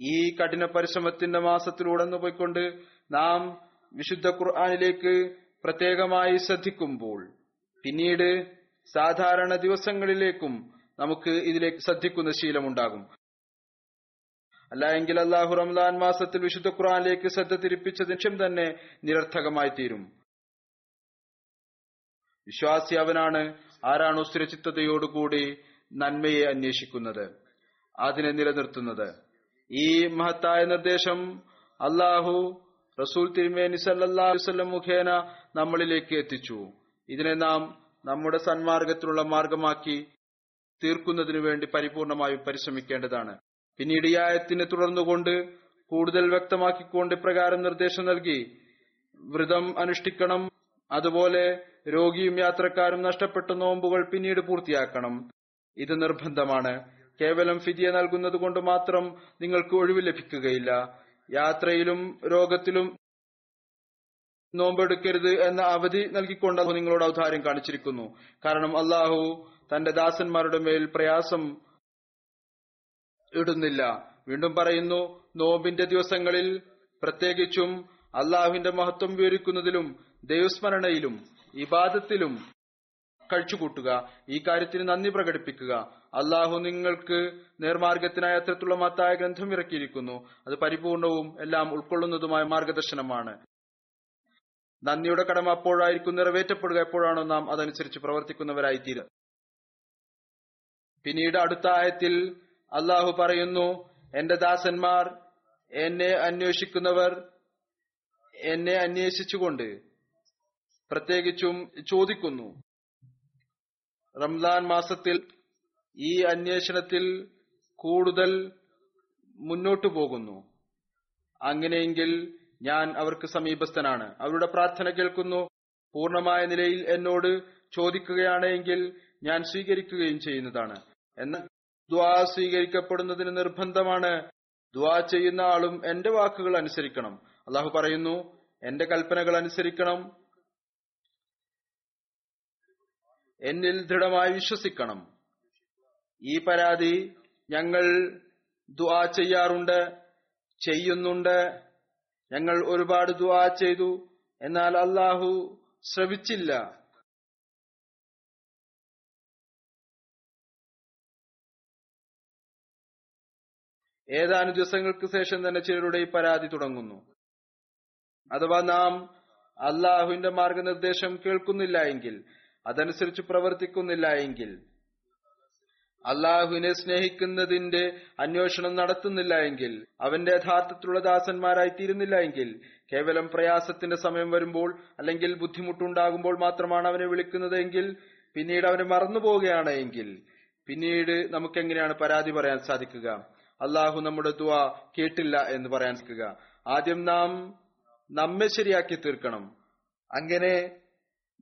Speaker 2: ഈ കഠിന പരിശ്രമത്തിന്റെ മാസത്തിലൂടെ പോയിക്കൊണ്ട് നാം വിശുദ്ധ ഖുർആനിലേക്ക് പ്രത്യേകമായി ശ്രദ്ധിക്കുമ്പോൾ പിന്നീട് സാധാരണ ദിവസങ്ങളിലേക്കും നമുക്ക് ഇതിലേക്ക് ശ്രദ്ധിക്കുന്ന ശീലമുണ്ടാകും. അല്ല എങ്കിൽ അള്ളാഹു റംലാൻ മാസത്തിൽ വിശുദ്ധ ഖുറാനിലേക്ക് ശ്രദ്ധ തിരിപ്പിച്ച നിമിഷം തന്നെ നിരർത്ഥകമായി തീരും. വിശ്വാസി അവനാണ് ആരാണോ സുരക്ഷിതയോടുകൂടി നന്മയെ അന്വേഷിക്കുന്നത് അതിനെ നിലനിർത്തുന്നത്. ഈ മഹത്തായ നിർദ്ദേശം അള്ളാഹു റസൂൽ തിരുമേനി സല്ലാ മുഖേന നമ്മളിലേക്ക് എത്തിച്ചു. ഇതിനെ നാം നമ്മുടെ സന്മാർഗത്തിനുള്ള മാർഗമാക്കി തീർക്കുന്നതിനു വേണ്ടി പരിപൂർണമായും പരിശ്രമിക്കേണ്ടതാണ്. പിന്നീട് ഈ ആയത്തിനെ തുടർന്നുകൊണ്ട് കൂടുതൽ വ്യക്തമാക്കിക്കൊണ്ട് പ്രകാരം നിർദ്ദേശം നൽകി. വ്രതം അനുഷ്ഠിക്കണം അതുപോലെ രോഗിയും യാത്രക്കാരും നഷ്ടപ്പെട്ട നോമ്പുകൾ പിന്നീട് പൂർത്തിയാക്കണം. ഇത് നിർബന്ധമാണ്. കേവലം ഫിദിയ നൽകുന്നത് കൊണ്ട് മാത്രം നിങ്ങൾക്ക് ഒഴിവ് ലഭിക്കുകയില്ല. യാത്രയിലും രോഗത്തിലും നോമ്പെടുക്കരുത് എന്ന അവധി നൽകിക്കൊണ്ട് നിങ്ങളോട് ഔദാര്യം കാണിച്ചിരിക്കുന്നു. കാരണം അള്ളാഹു തന്റെ ദാസന്മാരുടെ മേൽ പ്രയാസം ഇടുന്നില്ല. വീണ്ടും പറയുന്നു നോമ്പിന്റെ ദിവസങ്ങളിൽ പ്രത്യേകിച്ചും അള്ളാഹുവിന്റെ മഹത്വം വിവരിക്കുന്നതിലും ദൈവസ്മരണയിലും ഇബാദത്തിലും കഴിച്ചുകൂട്ടുക. ഈ കാര്യത്തിന് നന്ദി പ്രകടിപ്പിക്കുക. അള്ളാഹു നിങ്ങൾക്ക് നേർമാർഗത്തിനായി അത്തരത്തിലുള്ള മത്തായ ഗ്രന്ഥം ഇറക്കിയിരിക്കുന്നു. അത് പരിപൂർണവും എല്ലാം ഉൾക്കൊള്ളുന്നതുമായ മാർഗദർശനമാണ്. നന്ദിയുടെ കടമ അപ്പോഴായിരിക്കും നിറവേറ്റപ്പെടുക. എപ്പോഴാണോ നാം അതനുസരിച്ച് പ്രവർത്തിക്കുന്നവരായി തീര പിന്നീട് അടുത്ത ആയത്തിൽ അള്ളാഹു പറയുന്നു എന്റെ ദാസന്മാർ എന്നെ അന്വേഷിക്കുന്നവർ എന്നെ അന്വേഷിച്ചുകൊണ്ട് പ്രത്യേകിച്ചും ചോദിക്കുന്നു. റംസാൻ മാസത്തിൽ ഈ അന്വേഷണത്തിൽ കൂടുതൽ മുന്നോട്ടു പോകുന്നു. അങ്ങനെയെങ്കിൽ ഞാൻ അവർക്ക് സമീപസ്ഥനാണ്. അവരുടെ പ്രാർത്ഥന കേൾക്കുന്നു. പൂർണമായ നിലയിൽ എന്നോട് ചോദിക്കുകയാണെങ്കിൽ ഞാൻ സ്വീകരിക്കുകയും ചെയ്യുന്നതാണ്. എന്ന ദ്വാ സ്വീകരിക്കപ്പെടുന്നതിന് നിർബന്ധമാണ്. ദ്വാ ചെയ്യുന്ന ആളും എന്റെ വാക്കുകൾ അനുസരിക്കണം. അള്ളാഹു പറയുന്നു എന്റെ കൽപ്പനകൾ അനുസരിക്കണം. എന്നിൽ ദൃഢമായി വിശ്വസിക്കണം. ഈ പരാതി ഞങ്ങൾ ദുആ ചെയ്യാറുണ്ട് ചെയ്യുന്നുണ്ട്. ഞങ്ങൾ ഒരുപാട് ദുആ ചെയ്തു എന്നാൽ അള്ളാഹു ശ്രവിച്ചില്ല ഏതാനും ദിവസങ്ങൾക്ക് ശേഷം തന്നെ ചിലരുടെ ഈ പരാതി തുടങ്ങുന്നു. അഥവാ നാം അള്ളാഹുവിന്റെ മാർഗനിർദ്ദേശം കേൾക്കുന്നില്ല എങ്കിൽ അതനുസരിച്ച് പ്രവർത്തിക്കുന്നില്ല എങ്കിൽ അള്ളാഹുവിനെ സ്നേഹിക്കുന്നതിന്റെ അന്വേഷണം നടത്തുന്നില്ല എങ്കിൽ അവന്റെ യഥാർത്ഥത്തിലുള്ള ദാസന്മാരായി തീരുന്നില്ല എങ്കിൽ കേവലം പ്രയാസത്തിന്റെ സമയം വരുമ്പോൾ അല്ലെങ്കിൽ ബുദ്ധിമുട്ടുണ്ടാകുമ്പോൾ മാത്രമാണ് അവനെ വിളിക്കുന്നത് എങ്കിൽ പിന്നീട് അവനെ മറന്നു പോവുകയാണ് എങ്കിൽ പിന്നീട് നമുക്ക് എങ്ങനെയാണ് പരാതി പറയാൻ സാധിക്കുക? അള്ളാഹു നമ്മുടെ ദ കേട്ടില്ല എന്ന് പറയാൻ സാധിക്കുക. ആദ്യം നാം നമ്മെ ശരിയാക്കി തീർക്കണം. അങ്ങനെ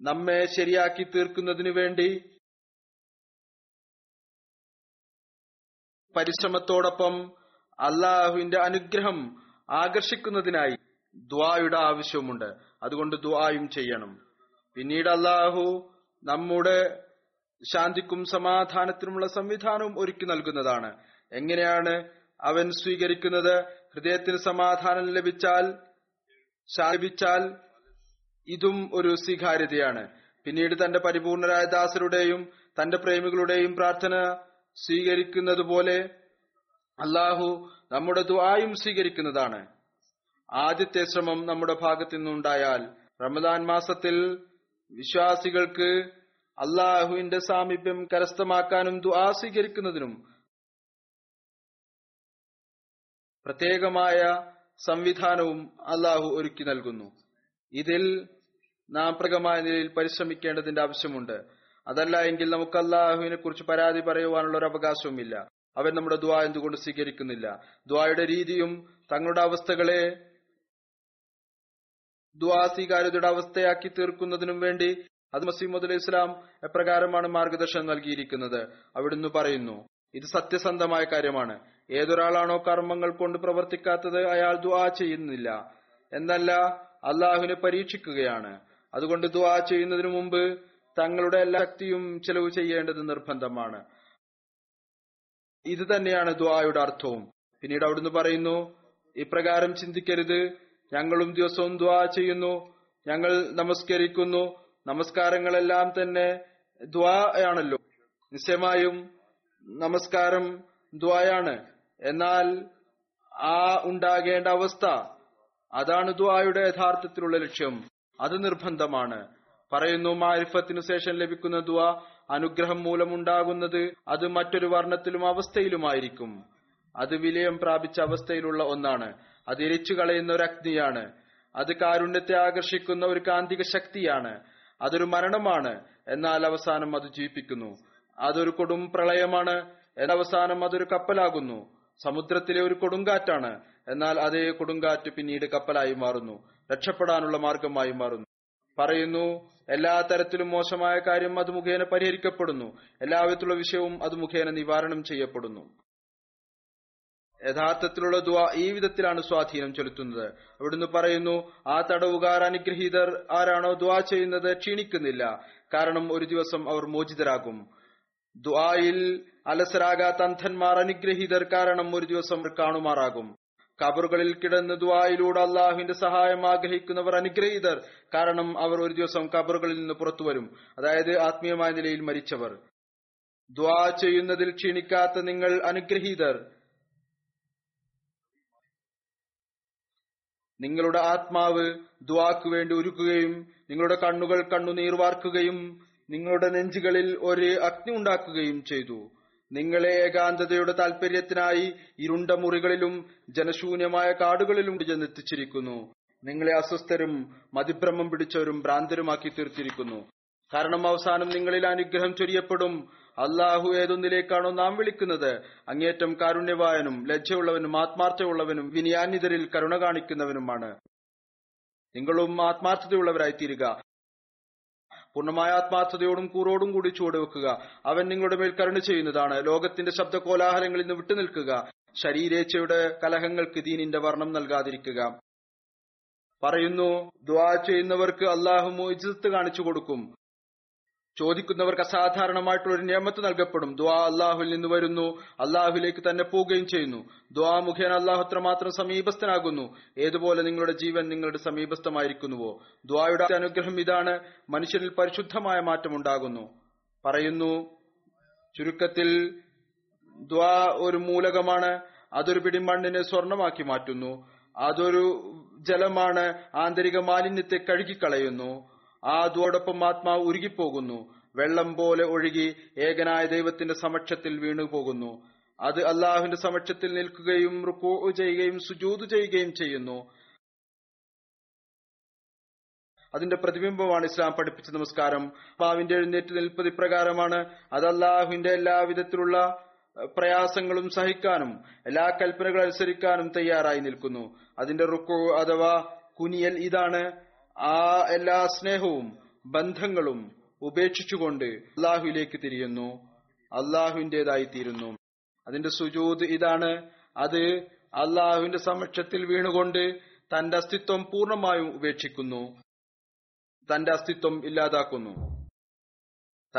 Speaker 2: നമ്മെ ശരിയാക്കി തീർക്കുന്നതിനു വേണ്ടി പരിശ്രമത്തോടൊപ്പം അള്ളാഹുവിന്റെ അനുഗ്രഹം ആകർഷിക്കുന്നതിനായി ദ്വായുടെ ആവശ്യവുമുണ്ട്. അതുകൊണ്ട് ദ്വായും ചെയ്യണം. പിന്നീട് അള്ളാഹു നമ്മുടെ ശാന്തിക്കും സമാധാനത്തിനുമുള്ള സംവിധാനവും ഒരുക്കി നൽകുന്നതാണ്. എങ്ങനെയാണ് അവൻ സ്വീകരിക്കുന്നത്? ഹൃദയത്തിന് സമാധാനം ലഭിച്ചാൽ ശാപിച്ചാൽ ഇതും ഒരു സ്വീകാര്യതയാണ്. പിന്നീട് തന്റെ പരിപൂർണരായ ദാസരുടെയും തന്റെ പ്രേമികളുടെയും പ്രാർത്ഥന സ്വീകരിക്കുന്നതുപോലെ അള്ളാഹു നമ്മുടെ ദുആയും സ്വീകരിക്കുന്നതാണ്. ആദ്യത്തെ ശ്രമം നമ്മുടെ ഭാഗത്തു നിന്നുണ്ടായാൽ റമദാൻ മാസത്തിൽ വിശ്വാസികൾക്ക് അള്ളാഹുവിന്റെ സാമീപ്യം കരസ്ഥമാക്കാനും ദുആ സ്വീകരിക്കുന്നതിനും പ്രത്യേകമായ സംവിധാനവും അള്ളാഹു ഒരുക്കി നൽകുന്നു. ഇതിൽ നാം പ്രകമായ നിലയിൽ പരിശ്രമിക്കേണ്ടതിന്റെ ആവശ്യമുണ്ട്. അതല്ല എങ്കിൽ നമുക്ക് അള്ളാഹുവിനെ കുറിച്ച് പരാതി പറയുവാനുള്ള ഒരു അവകാശവുമില്ല. അവൻ നമ്മുടെ ദ്വാ എന്തുകൊണ്ട് സ്വീകരിക്കുന്നില്ല? ദ്വായുടെ രീതിയും തങ്ങളുടെ അവസ്ഥകളെ ദ്വാ സ്വീകാര്യതയുടെ അവസ്ഥയാക്കി തീർക്കുന്നതിനും വേണ്ടി അത് മസീമുദ് അലൈഹി ഇസ്ലാം എപ്രകാരമാണ് മാർഗദർശനം നൽകിയിരിക്കുന്നത്. അവിടുന്ന് പറയുന്നു ഇത് സത്യസന്ധമായ കാര്യമാണ്. ഏതൊരാളാണോ കർമ്മങ്ങൾ കൊണ്ട് പ്രവർത്തിക്കാത്തത് അയാൾ ദ്വാ ചെയ്യുന്നില്ല. എന്നല്ല അള്ളാഹുവിനെ പരീക്ഷിക്കുകയാണ്. അതുകൊണ്ട് ദുവാ ചെയ്യുന്നതിനു മുമ്പ് തങ്ങളുടെ എല്ലാ ശക്തിയും ചെലവ് ചെയ്യേണ്ടത് നിർബന്ധമാണ്. ഇത് തന്നെയാണ് ദുവായുടെ അർത്ഥവും. പിന്നീട് അവിടുന്ന് പറയുന്നു ഇപ്രകാരം ചിന്തിക്കരുത്. ഞങ്ങളും ദിവസവും ദ്വാ ചെയ്യുന്നു. ഞങ്ങൾ നമസ്കരിക്കുന്നു. നമസ്കാരങ്ങളെല്ലാം തന്നെ ദ്വാ ആണല്ലോ. നിശ്ചയമായും നമസ്കാരം ദ്വായാണ് എന്നാൽ ആ ഉണ്ടാകേണ്ട അവസ്ഥ അതാണ് ദ്വായുടെ യഥാർത്ഥത്തിലുള്ള ലക്ഷ്യം. അത് നിർബന്ധമാണ്. പറയുന്നു മാരിഫത്തിനു ശേഷം ലഭിക്കുന്ന ദ അനുഗ്രഹം മൂലമുണ്ടാകുന്നത് അത് മറ്റൊരു വർണത്തിലും അവസ്ഥയിലുമായിരിക്കും. അത് വിലയം പ്രാപിച്ച അവസ്ഥയിലുള്ള ഒന്നാണ്. അത് എരിച്ചു കളയുന്ന ഒരു അഗ്നിയാണ്. അത് കാരുണ്യത്തെ ആകർഷിക്കുന്ന ഒരു കാന്തിക ശക്തിയാണ്. അതൊരു മരണമാണ്. എന്നാൽ അവസാനം അത് ജീവിപ്പിക്കുന്നു. അതൊരു കൊടും പ്രളയമാണ്. അവസാനം അതൊരു കപ്പലാകുന്നു. സമുദ്രത്തിലെ ഒരു കൊടുങ്കാറ്റാണ്. എന്നാൽ അതേ കൊടുങ്കാറ്റ് പിന്നീട് കപ്പലായി മാറുന്നു. രക്ഷപ്പെടാനുള്ള മാർഗമായി മാറുന്നു. പറയുന്നു എല്ലാ തരത്തിലും മോശമായ കാര്യം അത് മുഖേന പരിഹരിക്കപ്പെടുന്നു. എല്ലാവിധത്തിലുള്ള വിഷയവും അത് മുഖേന നിവാരണം ചെയ്യപ്പെടുന്നു. യഥാർത്ഥത്തിലുള്ള ദ ഈ വിധത്തിലാണ് സ്വാധീനം ചെലുത്തുന്നത്. അവിടുന്ന് പറയുന്നു ആ തടവുകാർ അനുഗ്രഹീതർ ആരാണോ ദ്വാ ചെയ്യുന്നത് ക്ഷീണിക്കുന്നില്ല. കാരണം ഒരു ദിവസം അവർ മോചിതരാകും. ദ്വായിൽ അലസരാകാത്ത അന്ധന്മാർ അനുഗ്രഹീതർ കാരണം ഒരു ദിവസം കാണുമാറാകും. കബറുകളിൽ കിടന്ന് ദ്വായിലൂടെ അള്ളാഹുവിന്റെ സഹായം ആഗ്രഹിക്കുന്നവർ അനുഗ്രഹീതർ. കാരണം അവർ ഒരു ദിവസം കബറുകളിൽ നിന്ന് പുറത്തു വരും. അതായത് ആത്മീയമായ നിലയിൽ മരിച്ചവർ. ദ്വാ ചെയ്യുന്നതിൽ ക്ഷീണിക്കാത്ത നിങ്ങൾ അനുഗ്രഹീതർ. നിങ്ങളുടെ ആത്മാവ് ദ്വാക്ക് വേണ്ടി ഒരുക്കുകയും നിങ്ങളുടെ കണ്ണുകൾ കണ്ണുനീർ വാർക്കുകയും നിങ്ങളുടെ നെഞ്ചുകളിൽ ഒരു അഗ്നി ഉണ്ടാക്കുകയും ചെയ്തു. നിങ്ങളെ ഏകാന്തതയുടെ താൽപര്യത്തിനായി ഇരുണ്ട മുറികളിലും ജനശൂന്യമായ കാടുകളിലും ചെന്നെത്തിച്ചിരിക്കുന്നു. നിങ്ങളെ അസ്വസ്ഥരും മതിഭ്രമം പിടിച്ചവരും ഭ്രാന്തരുമാക്കി തീർത്തിരിക്കുന്നു. കാരണം അവസാനം നിങ്ങളിൽ അനുഗ്രഹം ചൊരിയപ്പെടും. അള്ളാഹു ഏതൊന്നിലേക്കാണോ നാം വിളിക്കുന്നത്? അങ്ങേറ്റം കാരുണ്യവായനും ലജ്ജയുള്ളവനും ആത്മാർത്ഥമുള്ളവനും വിനിയാന്യതരിൽ കരുണ കാണിക്കുന്നവനുമാണ്. നിങ്ങളും ആത്മാർത്ഥതയുള്ളവരായി തീരുക പൂർണമായ ആത്മാർത്ഥതയോടും കൂറോടും കൂടി ചുവടുവെക്കുക അവൻ നിങ്ങളുടെ മേൽ കരുണ ചെയ്യുന്നതാണ്. ലോകത്തിന്റെ ശബ്ദ കോലാഹലങ്ങളിൽ നിന്ന് വിട്ടുനിൽക്കുക ശരീരേച്ഛയുടെ കലഹങ്ങൾക്ക് ദീനിന്റെ വർണം നൽകാതിരിക്കുക. പറയുന്നു ദ്വാ ചെയ്യുന്നവർക്ക് അള്ളാഹു മോജിത്ത് കാണിച്ചു കൊടുക്കും. ചോദിക്കുന്നവർക്ക് അസാധാരണമായിട്ടുള്ള ഒരു നിയമത്ത് നൽകപ്പെടും. ദ്വാ അള്ളാഹുവിൽ നിന്ന് വരുന്നു. അള്ളാഹുലേക്ക് തന്നെ പോവുകയും ചെയ്യുന്നു. ദ്വാ മുഖേന അള്ളാഹുത്ര മാത്രം സമീപസ്ഥനാകുന്നു. ഏതുപോലെ നിങ്ങളുടെ ജീവൻ നിങ്ങളുടെ സമീപസ്ഥമായിരിക്കുന്നുവോ? ദ്വായുടെ അനുഗ്രഹം ഇതാണ്. മനുഷ്യരിൽ പരിശുദ്ധമായ മാറ്റം ഉണ്ടാകുന്നു പറയുന്നു ചുരുക്കത്തിൽ ദ്വാ ഒരു മൂലകമാണ്. അതൊരു പിടി മണ്ണിനെ സ്വർണമാക്കി മാറ്റുന്നു. അതൊരു ജലമാണ്. ആന്തരിക മാലിന്യത്തെ കഴുകിക്കളയുന്നു. ആ അതോടൊപ്പം ആത്മാവ് ഉരുകിപ്പോകുന്നു. വെള്ളം പോലെ ഒഴുകി ഏകനായ ദൈവത്തിന്റെ സമക്ഷത്തിൽ വീണുപോകുന്നു. അത് അള്ളാഹുവിന്റെ സമക്ഷത്തിൽ നിൽക്കുകയും റുക്കോ ചെയ്യുകയും സുജൂത് ചെയ്യുകയും ചെയ്യുന്നു. അതിന്റെ പ്രതിബിംബമാണ് ഇസ്ലാം പഠിപ്പിച്ച നമസ്കാരം. ബാവിന്റെ എഴുന്നേറ്റ് നിൽപ്പത് ഇപ്രകാരമാണ്. അത് അള്ളാഹുവിന്റെ എല്ലാവിധത്തിലുള്ള പ്രയാസങ്ങളും സഹിക്കാനും എല്ലാ കൽപ്പനകളും അനുസരിക്കാനും തയ്യാറായി നിൽക്കുന്നു. അതിന്റെ റുക്കോ അഥവാ കുനിയൽ ഇതാണ്. ആ എല്ലാ സ്നേഹവും ബന്ധങ്ങളും ഉപേക്ഷിച്ചുകൊണ്ട് അള്ളാഹുവിലേക്ക് തിരിയുന്നു. അള്ളാഹുവിന്റെതായി തീരുന്നു അതിന്റെ സുജൂത് ഇതാണ്. അത് അള്ളാഹുവിന്റെ സമക്ഷത്തിൽ വീണുകൊണ്ട് തന്റെ അസ്തിത്വം പൂർണമായും ഉപേക്ഷിക്കുന്നു. തന്റെ അസ്തിത്വം ഇല്ലാതാക്കുന്നു.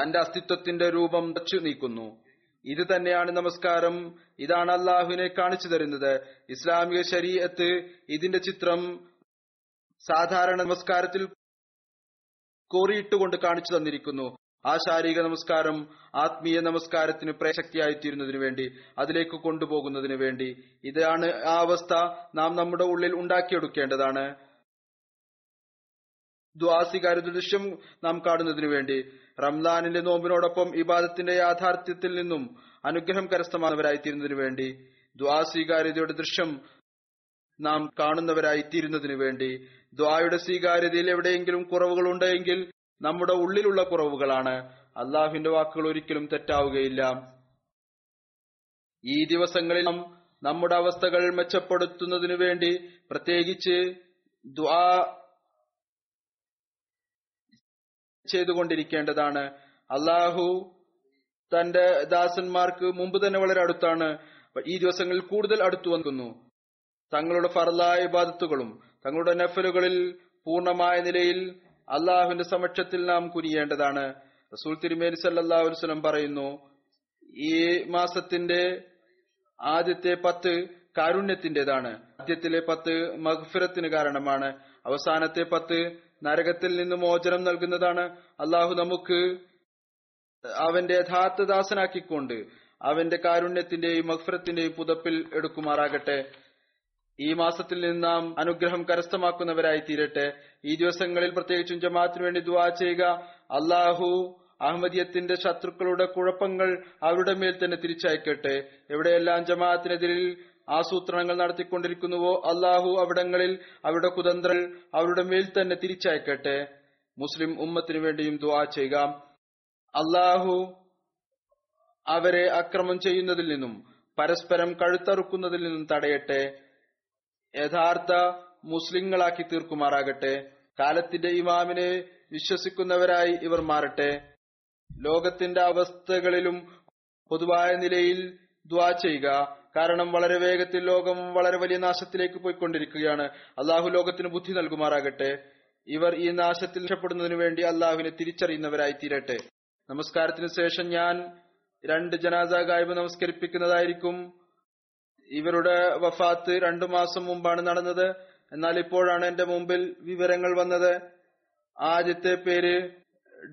Speaker 2: തന്റെ അസ്തിത്വത്തിന്റെ രൂപം തച്ചു നീക്കുന്നു. ഇത് തന്നെയാണ് നമസ്കാരം. ഇതാണ് അള്ളാഹുവിനെ കാണിച്ചു തരുന്നത്. ഇസ്ലാമിക ശരീരത്ത് ഇതിന്റെ ചിത്രം സാധാരണ നമസ്കാരത്തിൽ കോറിയിട്ടുകൊണ്ട് കാണിച്ചു തന്നിരിക്കുന്നു. ആ ശാരീരിക നമസ്കാരം ആത്മീയ നമസ്കാരത്തിന് പ്രശക്തിയായിത്തീരുന്നതിനു വേണ്ടി അതിലേക്ക് കൊണ്ടുപോകുന്നതിന് വേണ്ടി. ഇതാണ് ആ അവസ്ഥ നാം നമ്മുടെ ഉള്ളിൽ ഉണ്ടാക്കിയെടുക്കേണ്ടതാണ്. ദ്വാ ദൃശ്യം നാം കാണുന്നതിനു വേണ്ടി. റംലാനിന്റെ നോമ്പിനോടൊപ്പം ഇബാദത്തിന്റെ യാഥാർത്ഥ്യത്തിൽ നിന്നും അനുഗ്രഹം കരസ്ഥമാകുന്നവരായി തീരുന്നതിനു വേണ്ടി. ദ്വാ ദൃശ്യം നാം കാണുന്നവരായി തീരുന്നതിനു വേണ്ടി ദ്വായുടെ സ്വീകാര്യതയിൽ എവിടെയെങ്കിലും കുറവുകൾ ഉണ്ടെങ്കിൽ നമ്മുടെ ഉള്ളിലുള്ള കുറവുകളാണ്. അള്ളാഹുവിന്റെ വാക്കുകൾ ഒരിക്കലും തെറ്റാവുകയില്ല. ഈ ദിവസങ്ങളിൽ നാം നമ്മുടെ അവസ്ഥകൾ മെച്ചപ്പെടുത്തുന്നതിനു വേണ്ടി പ്രത്യേകിച്ച് ദ്വാ ചെയ്തുകൊണ്ടിരിക്കേണ്ടതാണ്. അള്ളാഹു തന്റെ ദാസന്മാർക്ക് മുമ്പ് തന്നെ വളരെ അടുത്താണ്. ഈ ദിവസങ്ങളിൽ കൂടുതൽ അടുത്തു വന്നു. തങ്ങളുടെ ഫർലായ ഇബാദത്തുകളും തങ്ങളുടെ നഫലുകളിൽ പൂർണമായ നിലയിൽ അള്ളാഹുവിന്റെ സമക്ഷത്തിൽ നാം കുനിയേണ്ടതാണ്. റസൂൽ തിരുമേനി സല്ലാഹു വസ്ലം പറയുന്നു ഈ മാസത്തിന്റെ ആദ്യത്തെ പത്ത് കാരുണ്യത്തിന്റേതാണ്. ആദ്യത്തിലെ പത്ത് മഹ്ഫിറത്തിന് കാരണമാണ്. അവസാനത്തെ പത്ത് നരകത്തിൽ നിന്ന് മോചനം നൽകുന്നതാണ്. അള്ളാഹു നമുക്ക് അവന്റെ യഥാർത്ഥ ദാസനാക്കിക്കൊണ്ട് അവന്റെ കാരുണ്യത്തിന്റെയും മഹ്ഫിറത്തിന്റെയും പുതപ്പിൽ എടുക്കുമാറാകട്ടെ. ഈ മാസത്തിൽ നിന്ന് നാം അനുഗ്രഹം കരസ്ഥമാക്കുന്നവരായി തീരട്ടെ. ഈ ദിവസങ്ങളിൽ പ്രത്യേകിച്ചും ജമാഅത്തിനു വേണ്ടി ദുവാ ചെയ്യുക. അള്ളാഹു അഹമ്മദിയത്തിന്റെ ശത്രുക്കളുടെ കുഴപ്പങ്ങൾ അവരുടെ മേൽ തന്നെ തിരിച്ചയക്കട്ടെ. എവിടെയെല്ലാം ജമാഅത്തിനെതിരിൽ ആസൂത്രണങ്ങൾ നടത്തിക്കൊണ്ടിരിക്കുന്നുവോ അള്ളാഹു അവിടങ്ങളിൽ അവരുടെ കുതന്ത്രൽ അവരുടെ മേൽ തന്നെ തിരിച്ചയക്കട്ടെ. മുസ്ലിം ഉമ്മത്തിനു വേണ്ടിയും ദുവാ ചെയ്യുക. അള്ളാഹു അവരെ അക്രമം ചെയ്യുന്നതിൽ നിന്നും പരസ്പരം കഴുത്തറുക്കുന്നതിൽ നിന്നും തടയട്ടെ. യഥാർത്ഥ മുസ്ലിങ്ങളാക്കി തീർക്കുമാറാകട്ടെ. കാലത്തിന്റെ ഇമാമിനെ വിശ്വസിക്കുന്നവരായി ഇവർ മാറട്ടെ. ലോകത്തിന്റെ അവസ്ഥകളിലും പൊതുവായ നിലയിൽ ദ്വാ ചെയ്യുക. കാരണം വളരെ വേഗത്തിൽ ലോകം വളരെ വലിയ നാശത്തിലേക്ക് പോയിക്കൊണ്ടിരിക്കുകയാണ്. അള്ളാഹു ലോകത്തിന് ബുദ്ധി നൽകുമാറാകട്ടെ. ഇവർ ഈ നാശത്തിൽ രക്ഷപ്പെടുന്നതിനു വേണ്ടി അള്ളാഹുവിനെ തിരിച്ചറിയുന്നവരായി തീരട്ടെ നമസ്കാരത്തിന് ശേഷം ഞാൻ രണ്ട് ജനാസ ഗായ്പ് നമസ്കരിപ്പിക്കുന്നതായിരിക്കും. ഇവരുടെ വഫാത്ത് രണ്ടു മാസം മുമ്പാണ് നടന്നത്. എന്നാൽ ഇപ്പോഴാണ് എന്റെ മുമ്പിൽ വിവരങ്ങൾ വന്നത്. ആദ്യത്തെ പേര്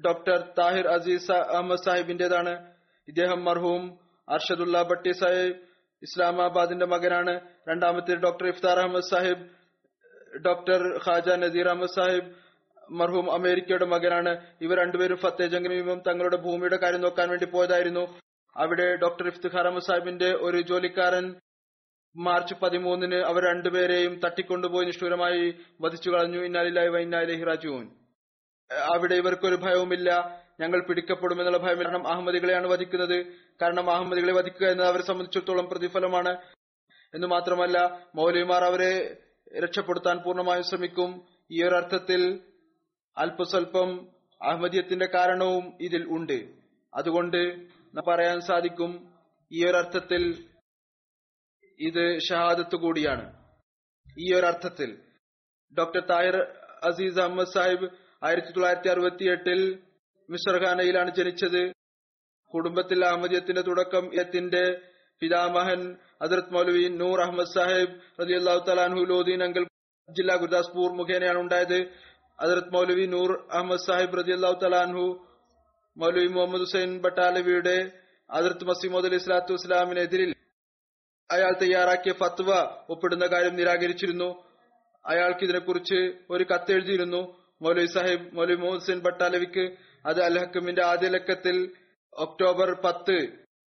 Speaker 2: ഡോക്ടർ താഹിർ അസീസ് അഹമ്മദ് സാഹിബിന്റേതാണ് ഇദ്ദേഹം മർഹൂം അർഷദുല്ല ഭട്ടി സാഹിബ് ഇസ്ലാമാബാദിന്റെ മകനാണ്. രണ്ടാമത്തെ ഡോക്ടർ ഇഫ്താർ അഹമ്മദ് സാഹിബ് ഡോക്ടർ ഖാജ നസീർ അഹമ്മദ് സാഹിബ് മർഹൂം അമേരിക്കയുടെ മകനാണ്. ഇവർ രണ്ടുപേരും ഫത്തേ ജംഗിനും തങ്ങളുടെ ഭൂമിയുടെ കാര്യം നോക്കാൻ വേണ്ടി പോയതായിരുന്നു. അവിടെ ഡോക്ടർ ഇഫ്തിഖാർ അഹമ്മദ് സാഹിബിന്റെ ഒരു ജോലിക്കാരൻ മാർച്ച് പതിമൂന്നിന് അവർ രണ്ടുപേരെയും തട്ടിക്കൊണ്ടുപോയി നിഷ്ഠൂരമായി വധിച്ചു കളഞ്ഞു. ഇന്നാലില്ലായി വൈന്നാലി റാജുവിൻ അവിടെ ഇവർക്കൊരു ഭയവുമില്ല. ഞങ്ങൾ പിടിക്കപ്പെടുമെന്നുള്ള ഭയം കാരണം അഹമ്മദികളെയാണ് വധിക്കുന്നത്. കാരണം അഹമ്മദികളെ വധിക്കുക എന്നത് അവരെ സംബന്ധിച്ചിടത്തോളം പ്രതിഫലമാണ്. എന്ന് മാത്രമല്ല മൗലവിമാർ അവരെ രക്ഷപ്പെടുത്താൻ പൂർണമായും ശ്രമിക്കും. ഈ ഒരു അർത്ഥത്തിൽ അല്പസ്വല്പം അഹമ്മദിയത്തിന്റെ കാരണവും ഇതിൽ ഉണ്ട്. അതുകൊണ്ട് പറയാൻ സാധിക്കും ഈ ഒരു അർത്ഥത്തിൽ ഇത് ഷഹാദത്ത് കൂടിയാണ്. ഈ ഒരു അർത്ഥത്തിൽ ഡോക്ടർ താഹിർ അസീസ് അഹമ്മദ് സാഹിബ് ആയിരത്തി തൊള്ളായിരത്തി അറുപത്തി എട്ടിൽ മിശ്രഖാനയിലാണ് ജനിച്ചത്. കുടുംബത്തിൽ അഹമ്മദിയത്തിന്റെ തുടക്കം യത്തിന്റെ പിതാമഹൻ അദർത് മൗലവി നൂർ അഹമ്മദ് സാഹിബ് റലി അള്ളാഹു തലാൻഹു ലോദീൻ അങ്കൽ ജില്ലാ ഗുരുദാസ്പൂർ മുഖേനയാണ് ഉണ്ടായത്. അദർത് മൗലവി നൂർ അഹമ്മദ് സാഹിബ് റതി അള്ളാഹു തലാൻഹു മൗലവി മുഹമ്മദ് ഹുസൈൻ ബട്ടാലവിയുടെ ഹജറത്ത് മസീമോദ് അലി സ്വലാത്തു വസ്സലാമിനെതിരിൽ അയാൾ തയ്യാറാക്കിയ ഫത്വ ഒപ്പിടുന്ന കാര്യം നിരാകരിച്ചിരുന്നു. അയാൾക്ക് ഇതിനെക്കുറിച്ച് ഒരു കത്തെഴുതിയിരുന്നു. മൗലവി സാഹിബ് മൗലവി മുഹമ്മദ് ഹുസൈൻ ബട്ടാലവിക്ക് അത് അൽ ഹക്കമിന്റെ ആദ്യ ലക്കത്തിൽ ഒക്ടോബർ പത്ത്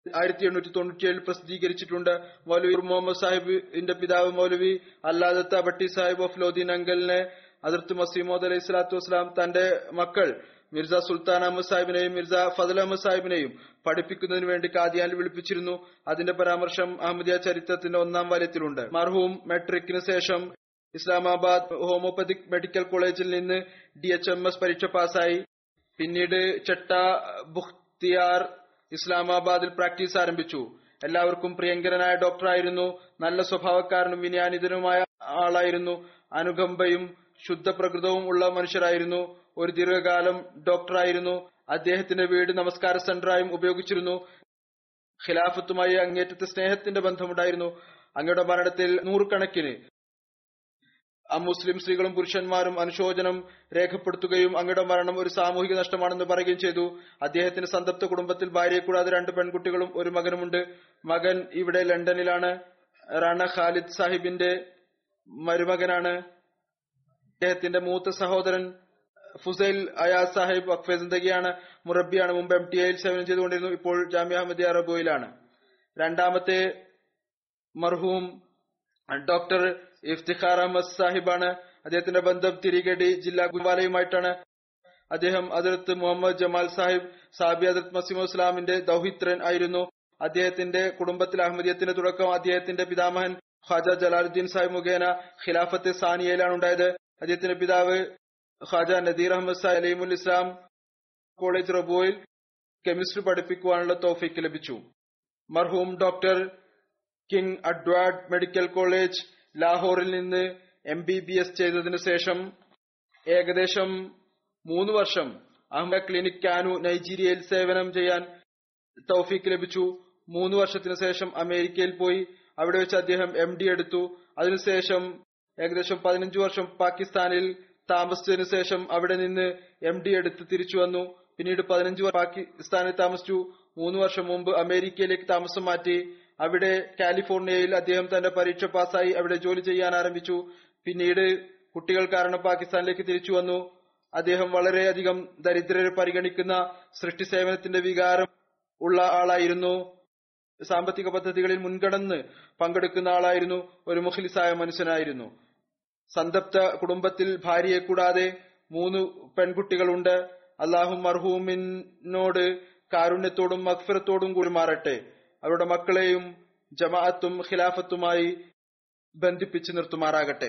Speaker 2: ആയിരത്തി എണ്ണൂറ്റി തൊണ്ണൂറ്റിയേഴിൽ പ്രസിദ്ധീകരിച്ചിട്ടുണ്ട്. മൗലവി മുഹമ്മദ് സാഹിബിന്റെ പിതാവ് മൗലവി അല്ലാദത്ത ഭട്ടി സാഹിബ് ഓഫ് ലോദീൻ അങ്കലിനെ അതിർത്ത് മസീമോദ് അലൈഹി സ്വലാത്തു വസ്സലാം തന്റെ മക്കൾ മിർസ സുൽത്താൻ അഹമ്മദ് സാഹിബിനെയും മിർസ ഫസൽ അഹമ്മദ് സാഹിബിനെയും പഠിപ്പിക്കുന്നതിന് വേണ്ടി കാദിയാനിൽ വിളിപ്പിച്ചിരുന്നു. അതിന്റെ പരാമർശം അഹമ്മദിയ ചരിത്രത്തിന്റെ ഒന്നാം വലയത്തിലുണ്ട്. മർഹൂം മെട്രിക്കിന് ശേഷം ഇസ്ലാമാബാദ് ഹോമിയോപ്പതിക് മെഡിക്കൽ കോളേജിൽ നിന്ന് ഡി എച്ച് എം എസ് പരീക്ഷ പാസായി പിന്നീട് ചട്ട ബുഖ്തിയാർ ഇസ്ലാമാബാദിൽ പ്രാക്ടീസ് ആരംഭിച്ചു. എല്ലാവർക്കും പ്രിയങ്കരനായ ഡോക്ടറായിരുന്നു. നല്ല സ്വഭാവക്കാരനും വിനയാനിതനുമായ ആളായിരുന്നു. അനുകമ്പയും ശുദ്ധപ്രകൃതവും ഉള്ള മനുഷ്യരായിരുന്നു. ഒരു ദീർഘകാലം ഡോക്ടറായിരുന്നു. അദ്ദേഹത്തിന്റെ വീട് നമസ്കാര സെന്ററായും ഉപയോഗിച്ചിരുന്നു. ഖിലാഫത്തുമായി അങ്ങേറ്റത്തെ സ്നേഹത്തിന്റെ ബന്ധമുണ്ടായിരുന്നു. അങ്ങയുടെ മരണത്തിൽ നൂറുകണക്കിന് മുസ്ലിം സ്ത്രീകളും പുരുഷന്മാരും അനുശോചനം രേഖപ്പെടുത്തുകയും അങ്ങയുടെ മരണം ഒരു സാമൂഹിക നഷ്ടമാണെന്ന് പറയുകയും ചെയ്തു. അദ്ദേഹത്തിന്റെ സന്തപ്ത കുടുംബത്തിൽ ഭാര്യയെ കൂടാതെ രണ്ട് പെൺകുട്ടികളും ഒരു മകനുമുണ്ട്. മകൻ ഇവിടെ ലണ്ടനിലാണ്. റാണ ഖാലിദ് സാഹിബിന്റെ മരുമകനാണ്. അദ്ദേഹത്തിന്റെ മൂത്ത സഹോദരൻ ഫുസൈൽ അയാസ് സാഹിബ് വഖഫെ സിന്ദഗിയാണ് മുറബിയാണ് മുമ്പ് എം ടി ഐയിൽ സേവനം ചെയ്തുകൊണ്ടിരുന്നു ഇപ്പോൾ ജാമ്യ അഹമ്മദിയ അറബോയിലാണ് രണ്ടാമത്തെ മർഹൂം ഡോക്ടർ ഇഫ്തിഖാർ അഹമ്മദ് സാഹിബാണ്. അദ്ദേഹത്തിന്റെ ബന്ധം തിരികടി ജില്ലാ ഗുരുവാലയുമായിട്ടാണ്. അദ്ദേഹം അതിർത്ത് മുഹമ്മദ് ജമാൽ സാഹിബ് സാബി അതിർത്ത് മസീമു ഇസ്ലാമിന്റെ ദൌഹിത്രൻ ആയിരുന്നു. അദ്ദേഹത്തിന്റെ കുടുംബത്തിൽ അഹമ്മദിയത്തിന്റെ തുടക്കം അദ്ദേഹത്തിന്റെ പിതാമഹൻ ഖാജ ജലാലുദ്ദീൻ സാഹിബ് മുഖേന ഖിലാഫത്ത് സാനിയയിലാണ് ഉണ്ടായത്. അദ്ദേഹത്തിന്റെ പിതാവ് ഖാജ നദീർ അഹമ്മദ് സാഹിബ് അലീമുൽ ഇസ്ലാം കോളേജ് റബോയിൽ കെമിസ്ട്രി പഠിപ്പിക്കുവാനുള്ള തോഫിക്ക് ലഭിച്ചു. മർഹൂം doctor King Edward medical college ലാഹോറിൽ നിന്ന് എം ബി ബി എസ് ചെയ്തതിനു ശേഷം ഏകദേശം മൂന്ന് വർഷം അഹമ്മദ് ക്ലിനിക് കാനു നൈജീരിയയിൽ സേവനം ചെയ്യാൻ തൗഫീക്ക് ലഭിച്ചു. മൂന്ന് വർഷത്തിനു ശേഷം അമേരിക്കയിൽ പോയി. അവിടെ വെച്ച് അദ്ദേഹം എം ഡി എടുത്തു. അതിനുശേഷം ഏകദേശം പതിനഞ്ചു വർഷം പാകിസ്ഥാനിൽ താമസിച്ചതിനു ശേഷം അവിടെ നിന്ന് എം ഡി എടുത്ത് തിരിച്ചു വന്നു. പിന്നീട് പതിനഞ്ചു വർഷം പാകിസ്ഥാനിൽ താമസിച്ചു. മൂന്ന് വർഷം മുമ്പ് അമേരിക്കയിലേക്ക് താമസം മാറ്റി. അവിടെ കാലിഫോർണിയയിൽ അദ്ദേഹം തന്റെ പരീക്ഷ പാസ്സായി അവിടെ ജോലി ചെയ്യാൻ ആരംഭിച്ചു. പിന്നീട് കുട്ടികൾ കാരണം പാകിസ്ഥാനിലേക്ക് തിരിച്ചു വന്നു. അദ്ദേഹം വളരെയധികം ദരിദ്രരെ പരിഗണിക്കുന്ന സൃഷ്ടി സേവനത്തിന്റെ വികാരം ഉള്ള ആളായിരുന്നു. സാമ്പത്തിക പദ്ധതികളിൽ മുൻകടന്ന് പങ്കെടുക്കുന്ന ആളായിരുന്നു. ഒരു മുഖലിസായ മനുഷ്യനായിരുന്നു. സന്തപ്ത കുടുംബത്തിൽ ഭാര്യയെ കൂടാതെ മൂന്ന് പെൺകുട്ടികളുണ്ട്. അള്ളാഹു മർഹൂമിനോട് കാരുണ്യത്തോടും മക്ഫിറത്തോടും കൂടി മാറട്ടെ. അവരുടെ മക്കളെയും ജമാഅത്തും ഖിലാഫത്തുമായി ബന്ധിപ്പിച്ചു നിർത്തുമാറാകട്ടെ.